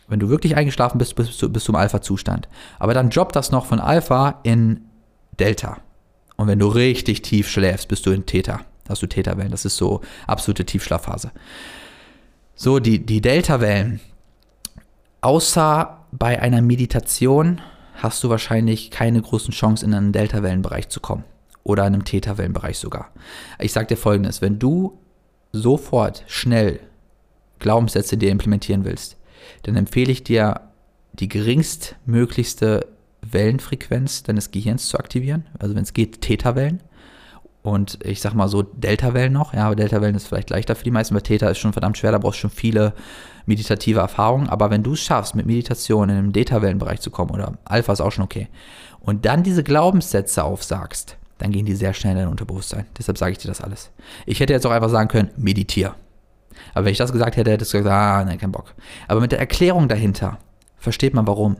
Speaker 1: wenn du wirklich eingeschlafen bist, bist du, bist du im Alpha-Zustand. Aber dann jobbt das noch von Alpha in Delta. Und wenn du richtig tief schläfst, bist du in Theta hast du Theta-Wellen. Das ist so absolute Tiefschlafphase. So, die, die Delta-Wellen. Außer bei einer Meditation hast du wahrscheinlich keine großen Chance, in einen Delta-Wellenbereich zu kommen. Oder in einem Theta-Wellenbereich sogar. Ich sage dir folgendes: Wenn du sofort schnell Glaubenssätze dir implementieren willst, dann empfehle ich dir, die geringstmöglichste Wellenfrequenz deines Gehirns zu aktivieren. Also wenn es geht, Theta-Wellen und ich sag mal so Delta-Wellen noch. Ja, aber Delta-Wellen ist vielleicht leichter für die meisten, weil Theta ist schon verdammt schwer, da brauchst du schon viele meditative Erfahrungen. Aber wenn du es schaffst, mit Meditation in den Delta-Wellenbereich zu kommen, oder Alpha ist auch schon okay, und dann diese Glaubenssätze aufsagst, dann gehen die sehr schnell in dein Unterbewusstsein. Deshalb sage ich dir das alles. Ich hätte jetzt auch einfach sagen können, meditier. Aber wenn ich das gesagt hätte, hättest du gesagt, ah, nein, kein Bock. Aber mit der Erklärung dahinter versteht man warum.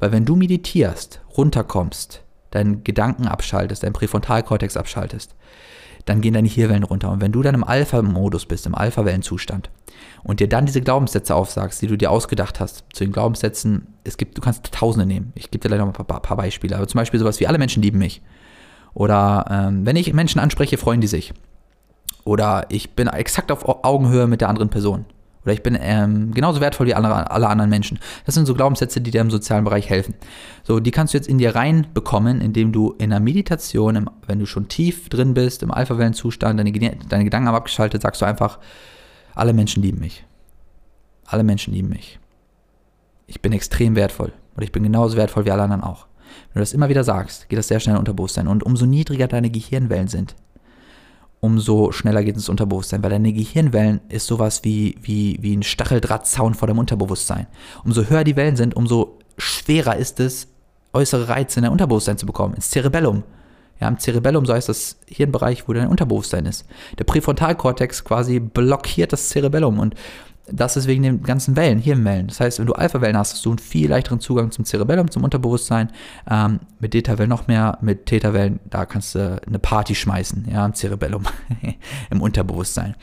Speaker 1: Weil wenn du meditierst, runterkommst, deinen Gedanken abschaltest, deinen Präfrontalkortex abschaltest, dann gehen deine Hirnwellen runter. Und wenn du dann im Alpha-Modus bist, im Alpha-Wellenzustand und dir dann diese Glaubenssätze aufsagst, die du dir ausgedacht hast, zu den Glaubenssätzen, es gibt, du kannst Tausende nehmen. Ich gebe dir leider noch ein paar, paar Beispiele. Aber zum Beispiel sowas wie alle Menschen lieben mich. Oder ähm, wenn ich Menschen anspreche, freuen die sich. Oder ich bin exakt auf Augenhöhe mit der anderen Person. Oder ich bin ähm, genauso wertvoll wie alle, alle anderen Menschen. Das sind so Glaubenssätze, die dir im sozialen Bereich helfen. So, die kannst du jetzt in dir reinbekommen, indem du in einer Meditation, im, wenn du schon tief drin bist, im Alpha-Wellenzustand, deine, deine Gedanken haben abgeschaltet, sagst du einfach, alle Menschen lieben mich. Alle Menschen lieben mich. Ich bin extrem wertvoll. Und ich bin genauso wertvoll wie alle anderen auch. Wenn du das immer wieder sagst, geht das sehr schnell in Unterbewusstsein. Und umso niedriger deine Gehirnwellen sind, umso schneller geht ins Unterbewusstsein, weil deine Gehirnwellen ist sowas wie, wie, wie ein Stacheldrahtzaun vor dem Unterbewusstsein. Umso höher die Wellen sind, umso schwerer ist es, äußere Reize in dein Unterbewusstsein zu bekommen, ins Cerebellum. Ja, im Cerebellum, so heißt das Hirnbereich, wo dein Unterbewusstsein ist. Der Präfrontalkortex quasi blockiert das Cerebellum und das ist wegen den ganzen Wellen, Hirnwellen. Das heißt, wenn du Alpha-Wellen hast, hast du einen viel leichteren Zugang zum Cerebellum, zum Unterbewusstsein. Ähm, mit Theta-Wellen noch mehr, mit Theta-Wellen, da kannst du eine Party schmeißen, ja, im Cerebellum, im Unterbewusstsein.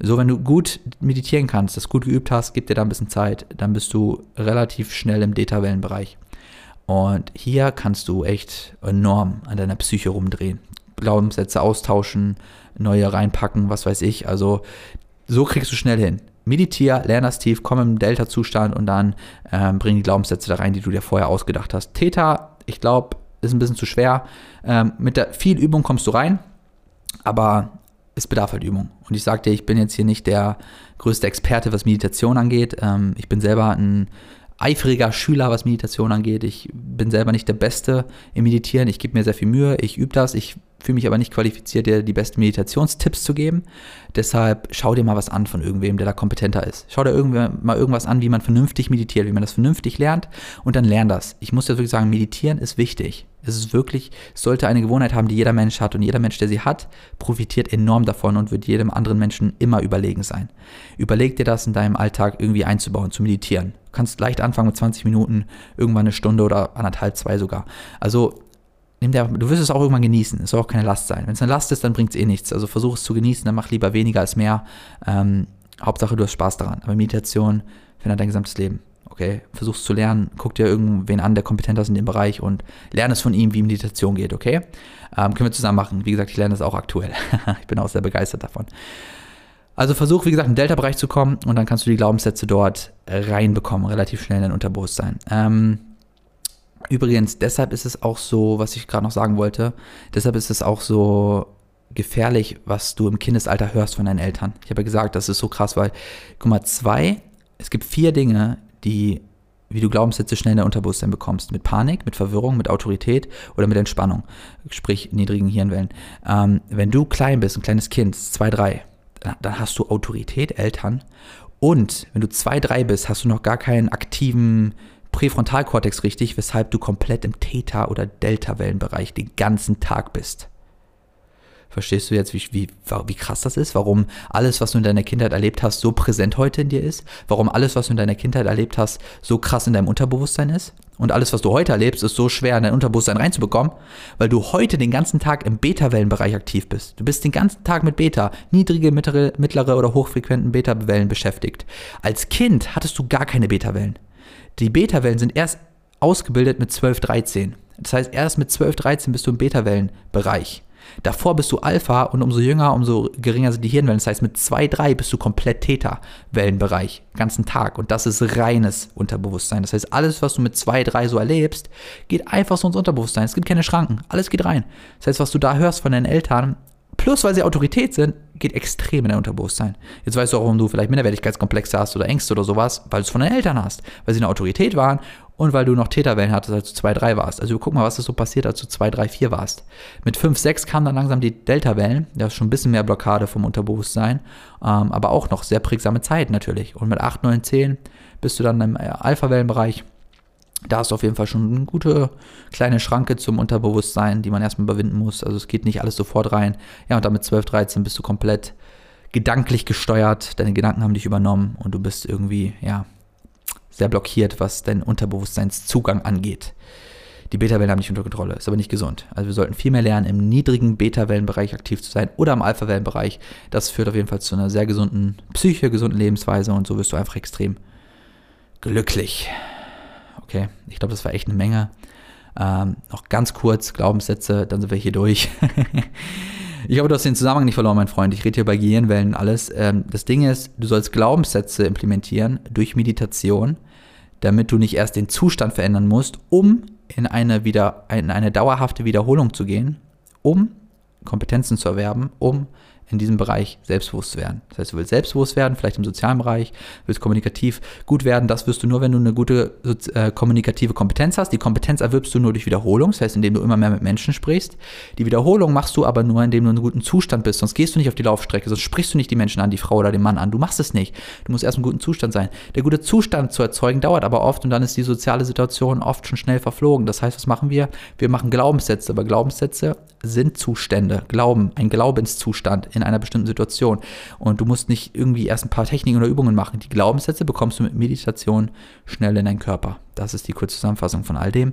Speaker 1: So, wenn du gut meditieren kannst, das gut geübt hast, gib dir da ein bisschen Zeit, dann bist du relativ schnell im Theta-Wellenbereich. Und hier kannst du echt enorm an deiner Psyche rumdrehen. Glaubenssätze austauschen, neue reinpacken, was weiß ich. Also so kriegst du schnell hin meditier, lerne das tief, komm im Delta-Zustand und dann ähm, bring die Glaubenssätze da rein, die du dir vorher ausgedacht hast. Theta, ich glaube, ist ein bisschen zu schwer. Ähm, mit der viel Übung kommst du rein, aber es bedarf halt Übung. Und ich dir, ich bin jetzt hier nicht der größte Experte, was Meditation angeht. Ähm, ich bin selber ein eifriger Schüler, was Meditation angeht. Ich bin selber nicht der Beste im Meditieren. Ich gebe mir sehr viel Mühe, ich übe das, ich fühle mich aber nicht qualifiziert, dir die besten Meditationstipps zu geben. Deshalb schau dir mal was an von irgendwem, der da kompetenter ist. Schau dir mal irgendwas an, wie man vernünftig meditiert, wie man das vernünftig lernt und dann lern das. Ich muss dir wirklich sagen, meditieren ist wichtig. Es ist wirklich, sollte eine Gewohnheit haben, die jeder Mensch hat und jeder Mensch, der sie hat, profitiert enorm davon und wird jedem anderen Menschen immer überlegen sein. Überleg dir das in deinem Alltag irgendwie einzubauen, zu meditieren. Du kannst leicht anfangen mit 20 Minuten, irgendwann eine Stunde oder anderthalb, zwei sogar. Also der, du wirst es auch irgendwann genießen. Es soll auch keine Last sein. Wenn es eine Last ist, dann bringt es eh nichts. Also versuch es zu genießen, dann mach lieber weniger als mehr. Ähm, Hauptsache, du hast Spaß daran. Aber Meditation verändert dein gesamtes Leben. Okay, versuch es zu lernen, guck dir irgendwen an, der kompetenter ist in dem Bereich und lerne es von ihm, wie Meditation geht, okay? Ähm, können wir zusammen machen. Wie gesagt, ich lerne das auch aktuell. ich bin auch sehr begeistert davon. Also versuch, wie gesagt, in den Delta-Bereich zu kommen und dann kannst du die Glaubenssätze dort reinbekommen, relativ schnell in dein Unterbewusstsein. Ähm, Übrigens, deshalb ist es auch so, was ich gerade noch sagen wollte, deshalb ist es auch so gefährlich, was du im Kindesalter hörst von deinen Eltern. Ich habe ja gesagt, das ist so krass, weil, guck mal, zwei, es gibt vier Dinge, die, wie du Glaubenssätze schnell in der Unterbewusstsein bekommst. Mit Panik, mit Verwirrung, mit Autorität oder mit Entspannung, sprich niedrigen Hirnwellen. Ähm, wenn du klein bist, ein kleines Kind, zwei, drei, dann hast du Autorität, Eltern. Und wenn du zwei, drei bist, hast du noch gar keinen aktiven Präfrontalkortex richtig, weshalb du komplett im Theta- oder Delta-Wellenbereich den ganzen Tag bist. Verstehst du jetzt, wie, wie, wie krass das ist? Warum alles, was du in deiner Kindheit erlebt hast, so präsent heute in dir ist? Warum alles, was du in deiner Kindheit erlebt hast, so krass in deinem Unterbewusstsein ist? Und alles, was du heute erlebst, ist so schwer in dein Unterbewusstsein reinzubekommen, weil du heute den ganzen Tag im Beta-Wellenbereich aktiv bist. Du bist den ganzen Tag mit Beta, niedrige, mittlere, mittlere oder hochfrequenten Beta-Wellen beschäftigt. Als Kind hattest du gar keine Beta-Wellen. Die Beta-Wellen sind erst ausgebildet mit 12, 13. Das heißt, erst mit 12, 13 bist du im Beta-Wellenbereich. Davor bist du Alpha und umso jünger, umso geringer sind die Hirnwellen. Das heißt, mit 2, 3 bist du komplett Theta-Wellenbereich, ganzen Tag. Und das ist reines Unterbewusstsein. Das heißt, alles, was du mit 2, 3 so erlebst, geht einfach so ins Unterbewusstsein. Es gibt keine Schranken. Alles geht rein. Das heißt, was du da hörst von deinen Eltern, plus weil sie Autorität sind, geht extrem in dein Unterbewusstsein. Jetzt weißt du auch, warum du vielleicht Minderwertigkeitskomplexe hast oder Ängste oder sowas, weil du es von deinen Eltern hast, weil sie eine Autorität waren und weil du noch Täterwellen hattest, als du 2, 3 warst. Also guck mal, was ist so passiert, als du 2, 3, 4 warst. Mit 5, 6 kamen dann langsam die Delta-Wellen, da ist schon ein bisschen mehr Blockade vom Unterbewusstsein, ähm, aber auch noch sehr prägsame Zeit natürlich. Und mit 8, 9, 10 bist du dann im Alpha-Wellenbereich da ist auf jeden Fall schon eine gute kleine Schranke zum Unterbewusstsein, die man erstmal überwinden muss. Also es geht nicht alles sofort rein. Ja, und damit 12, 13 bist du komplett gedanklich gesteuert. Deine Gedanken haben dich übernommen und du bist irgendwie, ja, sehr blockiert, was dein Unterbewusstseinszugang angeht. Die Beta-Wellen haben dich unter Kontrolle, ist aber nicht gesund. Also wir sollten viel mehr lernen, im niedrigen Beta-Wellenbereich aktiv zu sein oder im Alpha-Wellenbereich. Das führt auf jeden Fall zu einer sehr gesunden Psyche, gesunden Lebensweise und so wirst du einfach extrem glücklich. Okay, ich glaube, das war echt eine Menge. Ähm, noch ganz kurz Glaubenssätze, dann sind wir hier durch. ich hoffe, du hast den Zusammenhang nicht verloren, mein Freund. Ich rede hier bei Gehirnwellen alles. Ähm, das Ding ist, du sollst Glaubenssätze implementieren durch Meditation, damit du nicht erst den Zustand verändern musst, um in eine, wieder, in eine dauerhafte Wiederholung zu gehen, um Kompetenzen zu erwerben, um in diesem Bereich selbstbewusst werden. Das heißt, du willst selbstbewusst werden, vielleicht im sozialen Bereich, willst kommunikativ gut werden. Das wirst du nur, wenn du eine gute äh, kommunikative Kompetenz hast. Die Kompetenz erwirbst du nur durch Wiederholung, das heißt, indem du immer mehr mit Menschen sprichst. Die Wiederholung machst du aber nur, indem du in einem guten Zustand bist. Sonst gehst du nicht auf die Laufstrecke, sonst sprichst du nicht die Menschen an, die Frau oder den Mann an. Du machst es nicht. Du musst erst im guten Zustand sein. Der gute Zustand zu erzeugen dauert aber oft und dann ist die soziale Situation oft schon schnell verflogen. Das heißt, was machen wir? Wir machen Glaubenssätze, aber Glaubenssätze sind Zustände, Glauben, ein Glaubenszustand in einer bestimmten Situation. Und du musst nicht irgendwie erst ein paar Techniken oder Übungen machen. Die Glaubenssätze bekommst du mit Meditation schnell in deinen Körper. Das ist die kurze Zusammenfassung von all dem.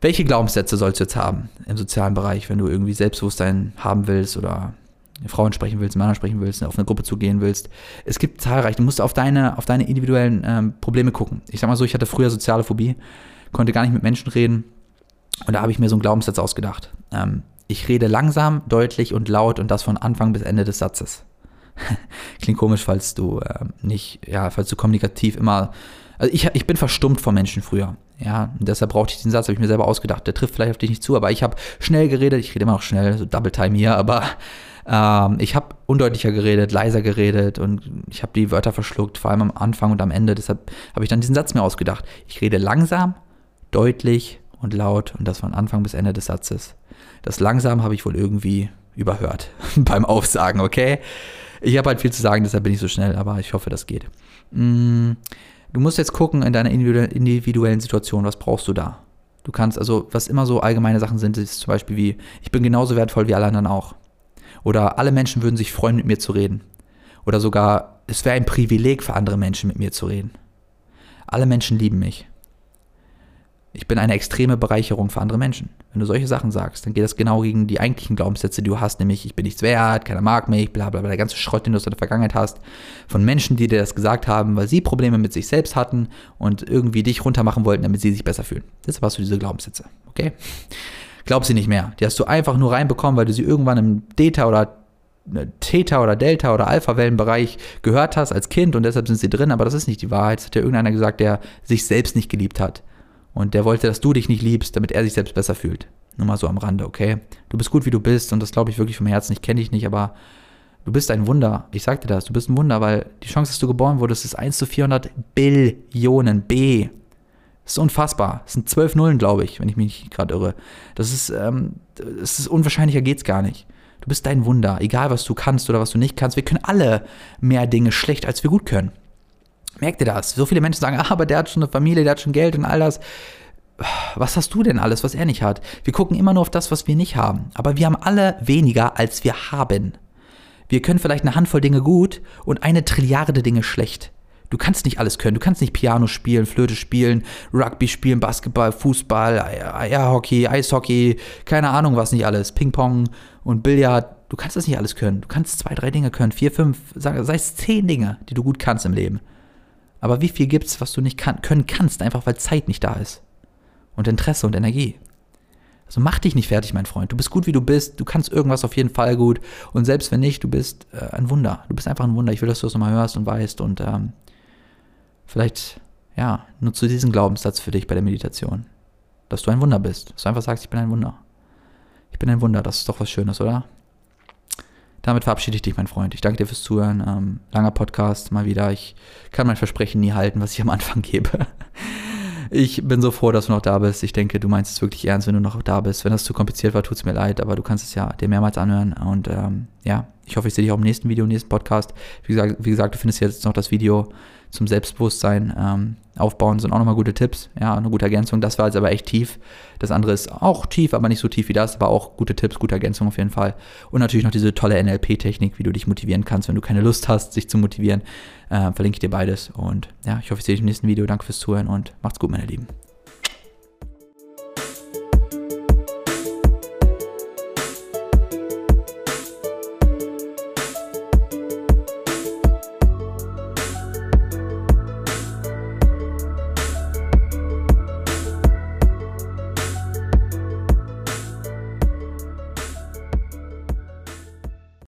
Speaker 1: Welche Glaubenssätze sollst du jetzt haben im sozialen Bereich, wenn du irgendwie Selbstbewusstsein haben willst oder Frauen sprechen willst, Männer sprechen willst, auf eine Gruppe zugehen willst. Es gibt zahlreich. Du musst auf deine, auf deine individuellen ähm, Probleme gucken. Ich sag mal so, ich hatte früher soziale Phobie, konnte gar nicht mit Menschen reden. Und da habe ich mir so einen Glaubenssatz ausgedacht. Ähm, ich rede langsam, deutlich und laut und das von Anfang bis Ende des Satzes. Klingt komisch, falls du äh, nicht, ja, falls du kommunikativ immer. Also ich, ich bin verstummt vor Menschen früher. Ja, deshalb brauchte ich den Satz, habe ich mir selber ausgedacht. Der trifft vielleicht auf dich nicht zu, aber ich habe schnell geredet, ich rede immer noch schnell, so Double Time hier, aber ähm, ich habe undeutlicher geredet, leiser geredet und ich habe die Wörter verschluckt, vor allem am Anfang und am Ende. Deshalb habe ich dann diesen Satz mir ausgedacht. Ich rede langsam, deutlich und laut und das von Anfang bis Ende des Satzes. Das langsam habe ich wohl irgendwie überhört beim Aufsagen, okay? Ich habe halt viel zu sagen, deshalb bin ich so schnell, aber ich hoffe, das geht. Mm, du musst jetzt gucken in deiner individuellen Situation, was brauchst du da? Du kannst, also, was immer so allgemeine Sachen sind, ist zum Beispiel wie, ich bin genauso wertvoll wie alle anderen auch. Oder alle Menschen würden sich freuen, mit mir zu reden. Oder sogar, es wäre ein Privileg für andere Menschen, mit mir zu reden. Alle Menschen lieben mich. Ich bin eine extreme Bereicherung für andere Menschen. Wenn du solche Sachen sagst, dann geht das genau gegen die eigentlichen Glaubenssätze, die du hast, nämlich ich bin nichts wert, keiner mag mich, bla bla bla, der ganze Schrott, den du aus der Vergangenheit hast, von Menschen, die dir das gesagt haben, weil sie Probleme mit sich selbst hatten und irgendwie dich runtermachen wollten, damit sie sich besser fühlen. Deshalb hast du diese Glaubenssätze, okay? Glaub sie nicht mehr. Die hast du einfach nur reinbekommen, weil du sie irgendwann im Data oder äh, Theta oder Delta oder Alpha-Wellenbereich gehört hast als Kind und deshalb sind sie drin, aber das ist nicht die Wahrheit. Das hat ja irgendeiner gesagt, der sich selbst nicht geliebt hat. Und der wollte, dass du dich nicht liebst, damit er sich selbst besser fühlt. Nur mal so am Rande, okay? Du bist gut, wie du bist und das glaube ich wirklich vom Herzen. Ich kenne dich nicht, aber du bist ein Wunder. Ich sag dir das, du bist ein Wunder, weil die Chance, dass du geboren wurdest, ist 1 zu 400 Billionen. B. Das ist unfassbar. Das sind zwölf Nullen, glaube ich, wenn ich mich nicht gerade irre. Das ist, ähm, das ist unwahrscheinlicher geht's gar nicht. Du bist dein Wunder, egal was du kannst oder was du nicht kannst. Wir können alle mehr Dinge schlecht, als wir gut können. Merkt ihr das? So viele Menschen sagen, ah, aber der hat schon eine Familie, der hat schon Geld und all das. Was hast du denn alles, was er nicht hat? Wir gucken immer nur auf das, was wir nicht haben. Aber wir haben alle weniger, als wir haben. Wir können vielleicht eine Handvoll Dinge gut und eine Trilliarde Dinge schlecht. Du kannst nicht alles können. Du kannst nicht Piano spielen, Flöte spielen, Rugby spielen, Basketball, Fußball, Eierhockey, Eishockey, keine Ahnung was nicht alles, Ping-Pong und Billard. Du kannst das nicht alles können. Du kannst zwei, drei Dinge können, vier, fünf, sei es zehn Dinge, die du gut kannst im Leben. Aber wie viel gibt es, was du nicht kann, können kannst, einfach weil Zeit nicht da ist? Und Interesse und Energie. Also mach dich nicht fertig, mein Freund. Du bist gut, wie du bist. Du kannst irgendwas auf jeden Fall gut. Und selbst wenn nicht, du bist äh, ein Wunder. Du bist einfach ein Wunder. Ich will, dass du das nochmal hörst und weißt. Und ähm, vielleicht, ja, nutze diesen Glaubenssatz für dich bei der Meditation. Dass du ein Wunder bist. Dass du einfach sagst, ich bin ein Wunder. Ich bin ein Wunder. Das ist doch was Schönes, oder? Damit verabschiede ich dich, mein Freund. Ich danke dir fürs Zuhören. Ähm, langer Podcast, mal wieder. Ich kann mein Versprechen nie halten, was ich am Anfang gebe. Ich bin so froh, dass du noch da bist. Ich denke, du meinst es wirklich ernst, wenn du noch da bist. Wenn das zu kompliziert war, tut es mir leid, aber du kannst es ja dir mehrmals anhören. Und ähm, ja, ich hoffe, ich sehe dich auch im nächsten Video, im nächsten Podcast. Wie gesagt, wie gesagt, du findest jetzt noch das Video zum Selbstbewusstsein ähm, aufbauen, sind auch nochmal gute Tipps. Ja, eine gute Ergänzung. Das war jetzt aber echt tief. Das andere ist auch tief, aber nicht so tief wie das, aber auch gute Tipps, gute Ergänzung auf jeden Fall. Und natürlich noch diese tolle NLP-Technik, wie du dich motivieren kannst, wenn du keine Lust hast, sich zu motivieren. Äh, verlinke ich dir beides. Und ja, ich hoffe, ich sehe dich im nächsten Video. Danke fürs Zuhören und macht's gut, meine Lieben.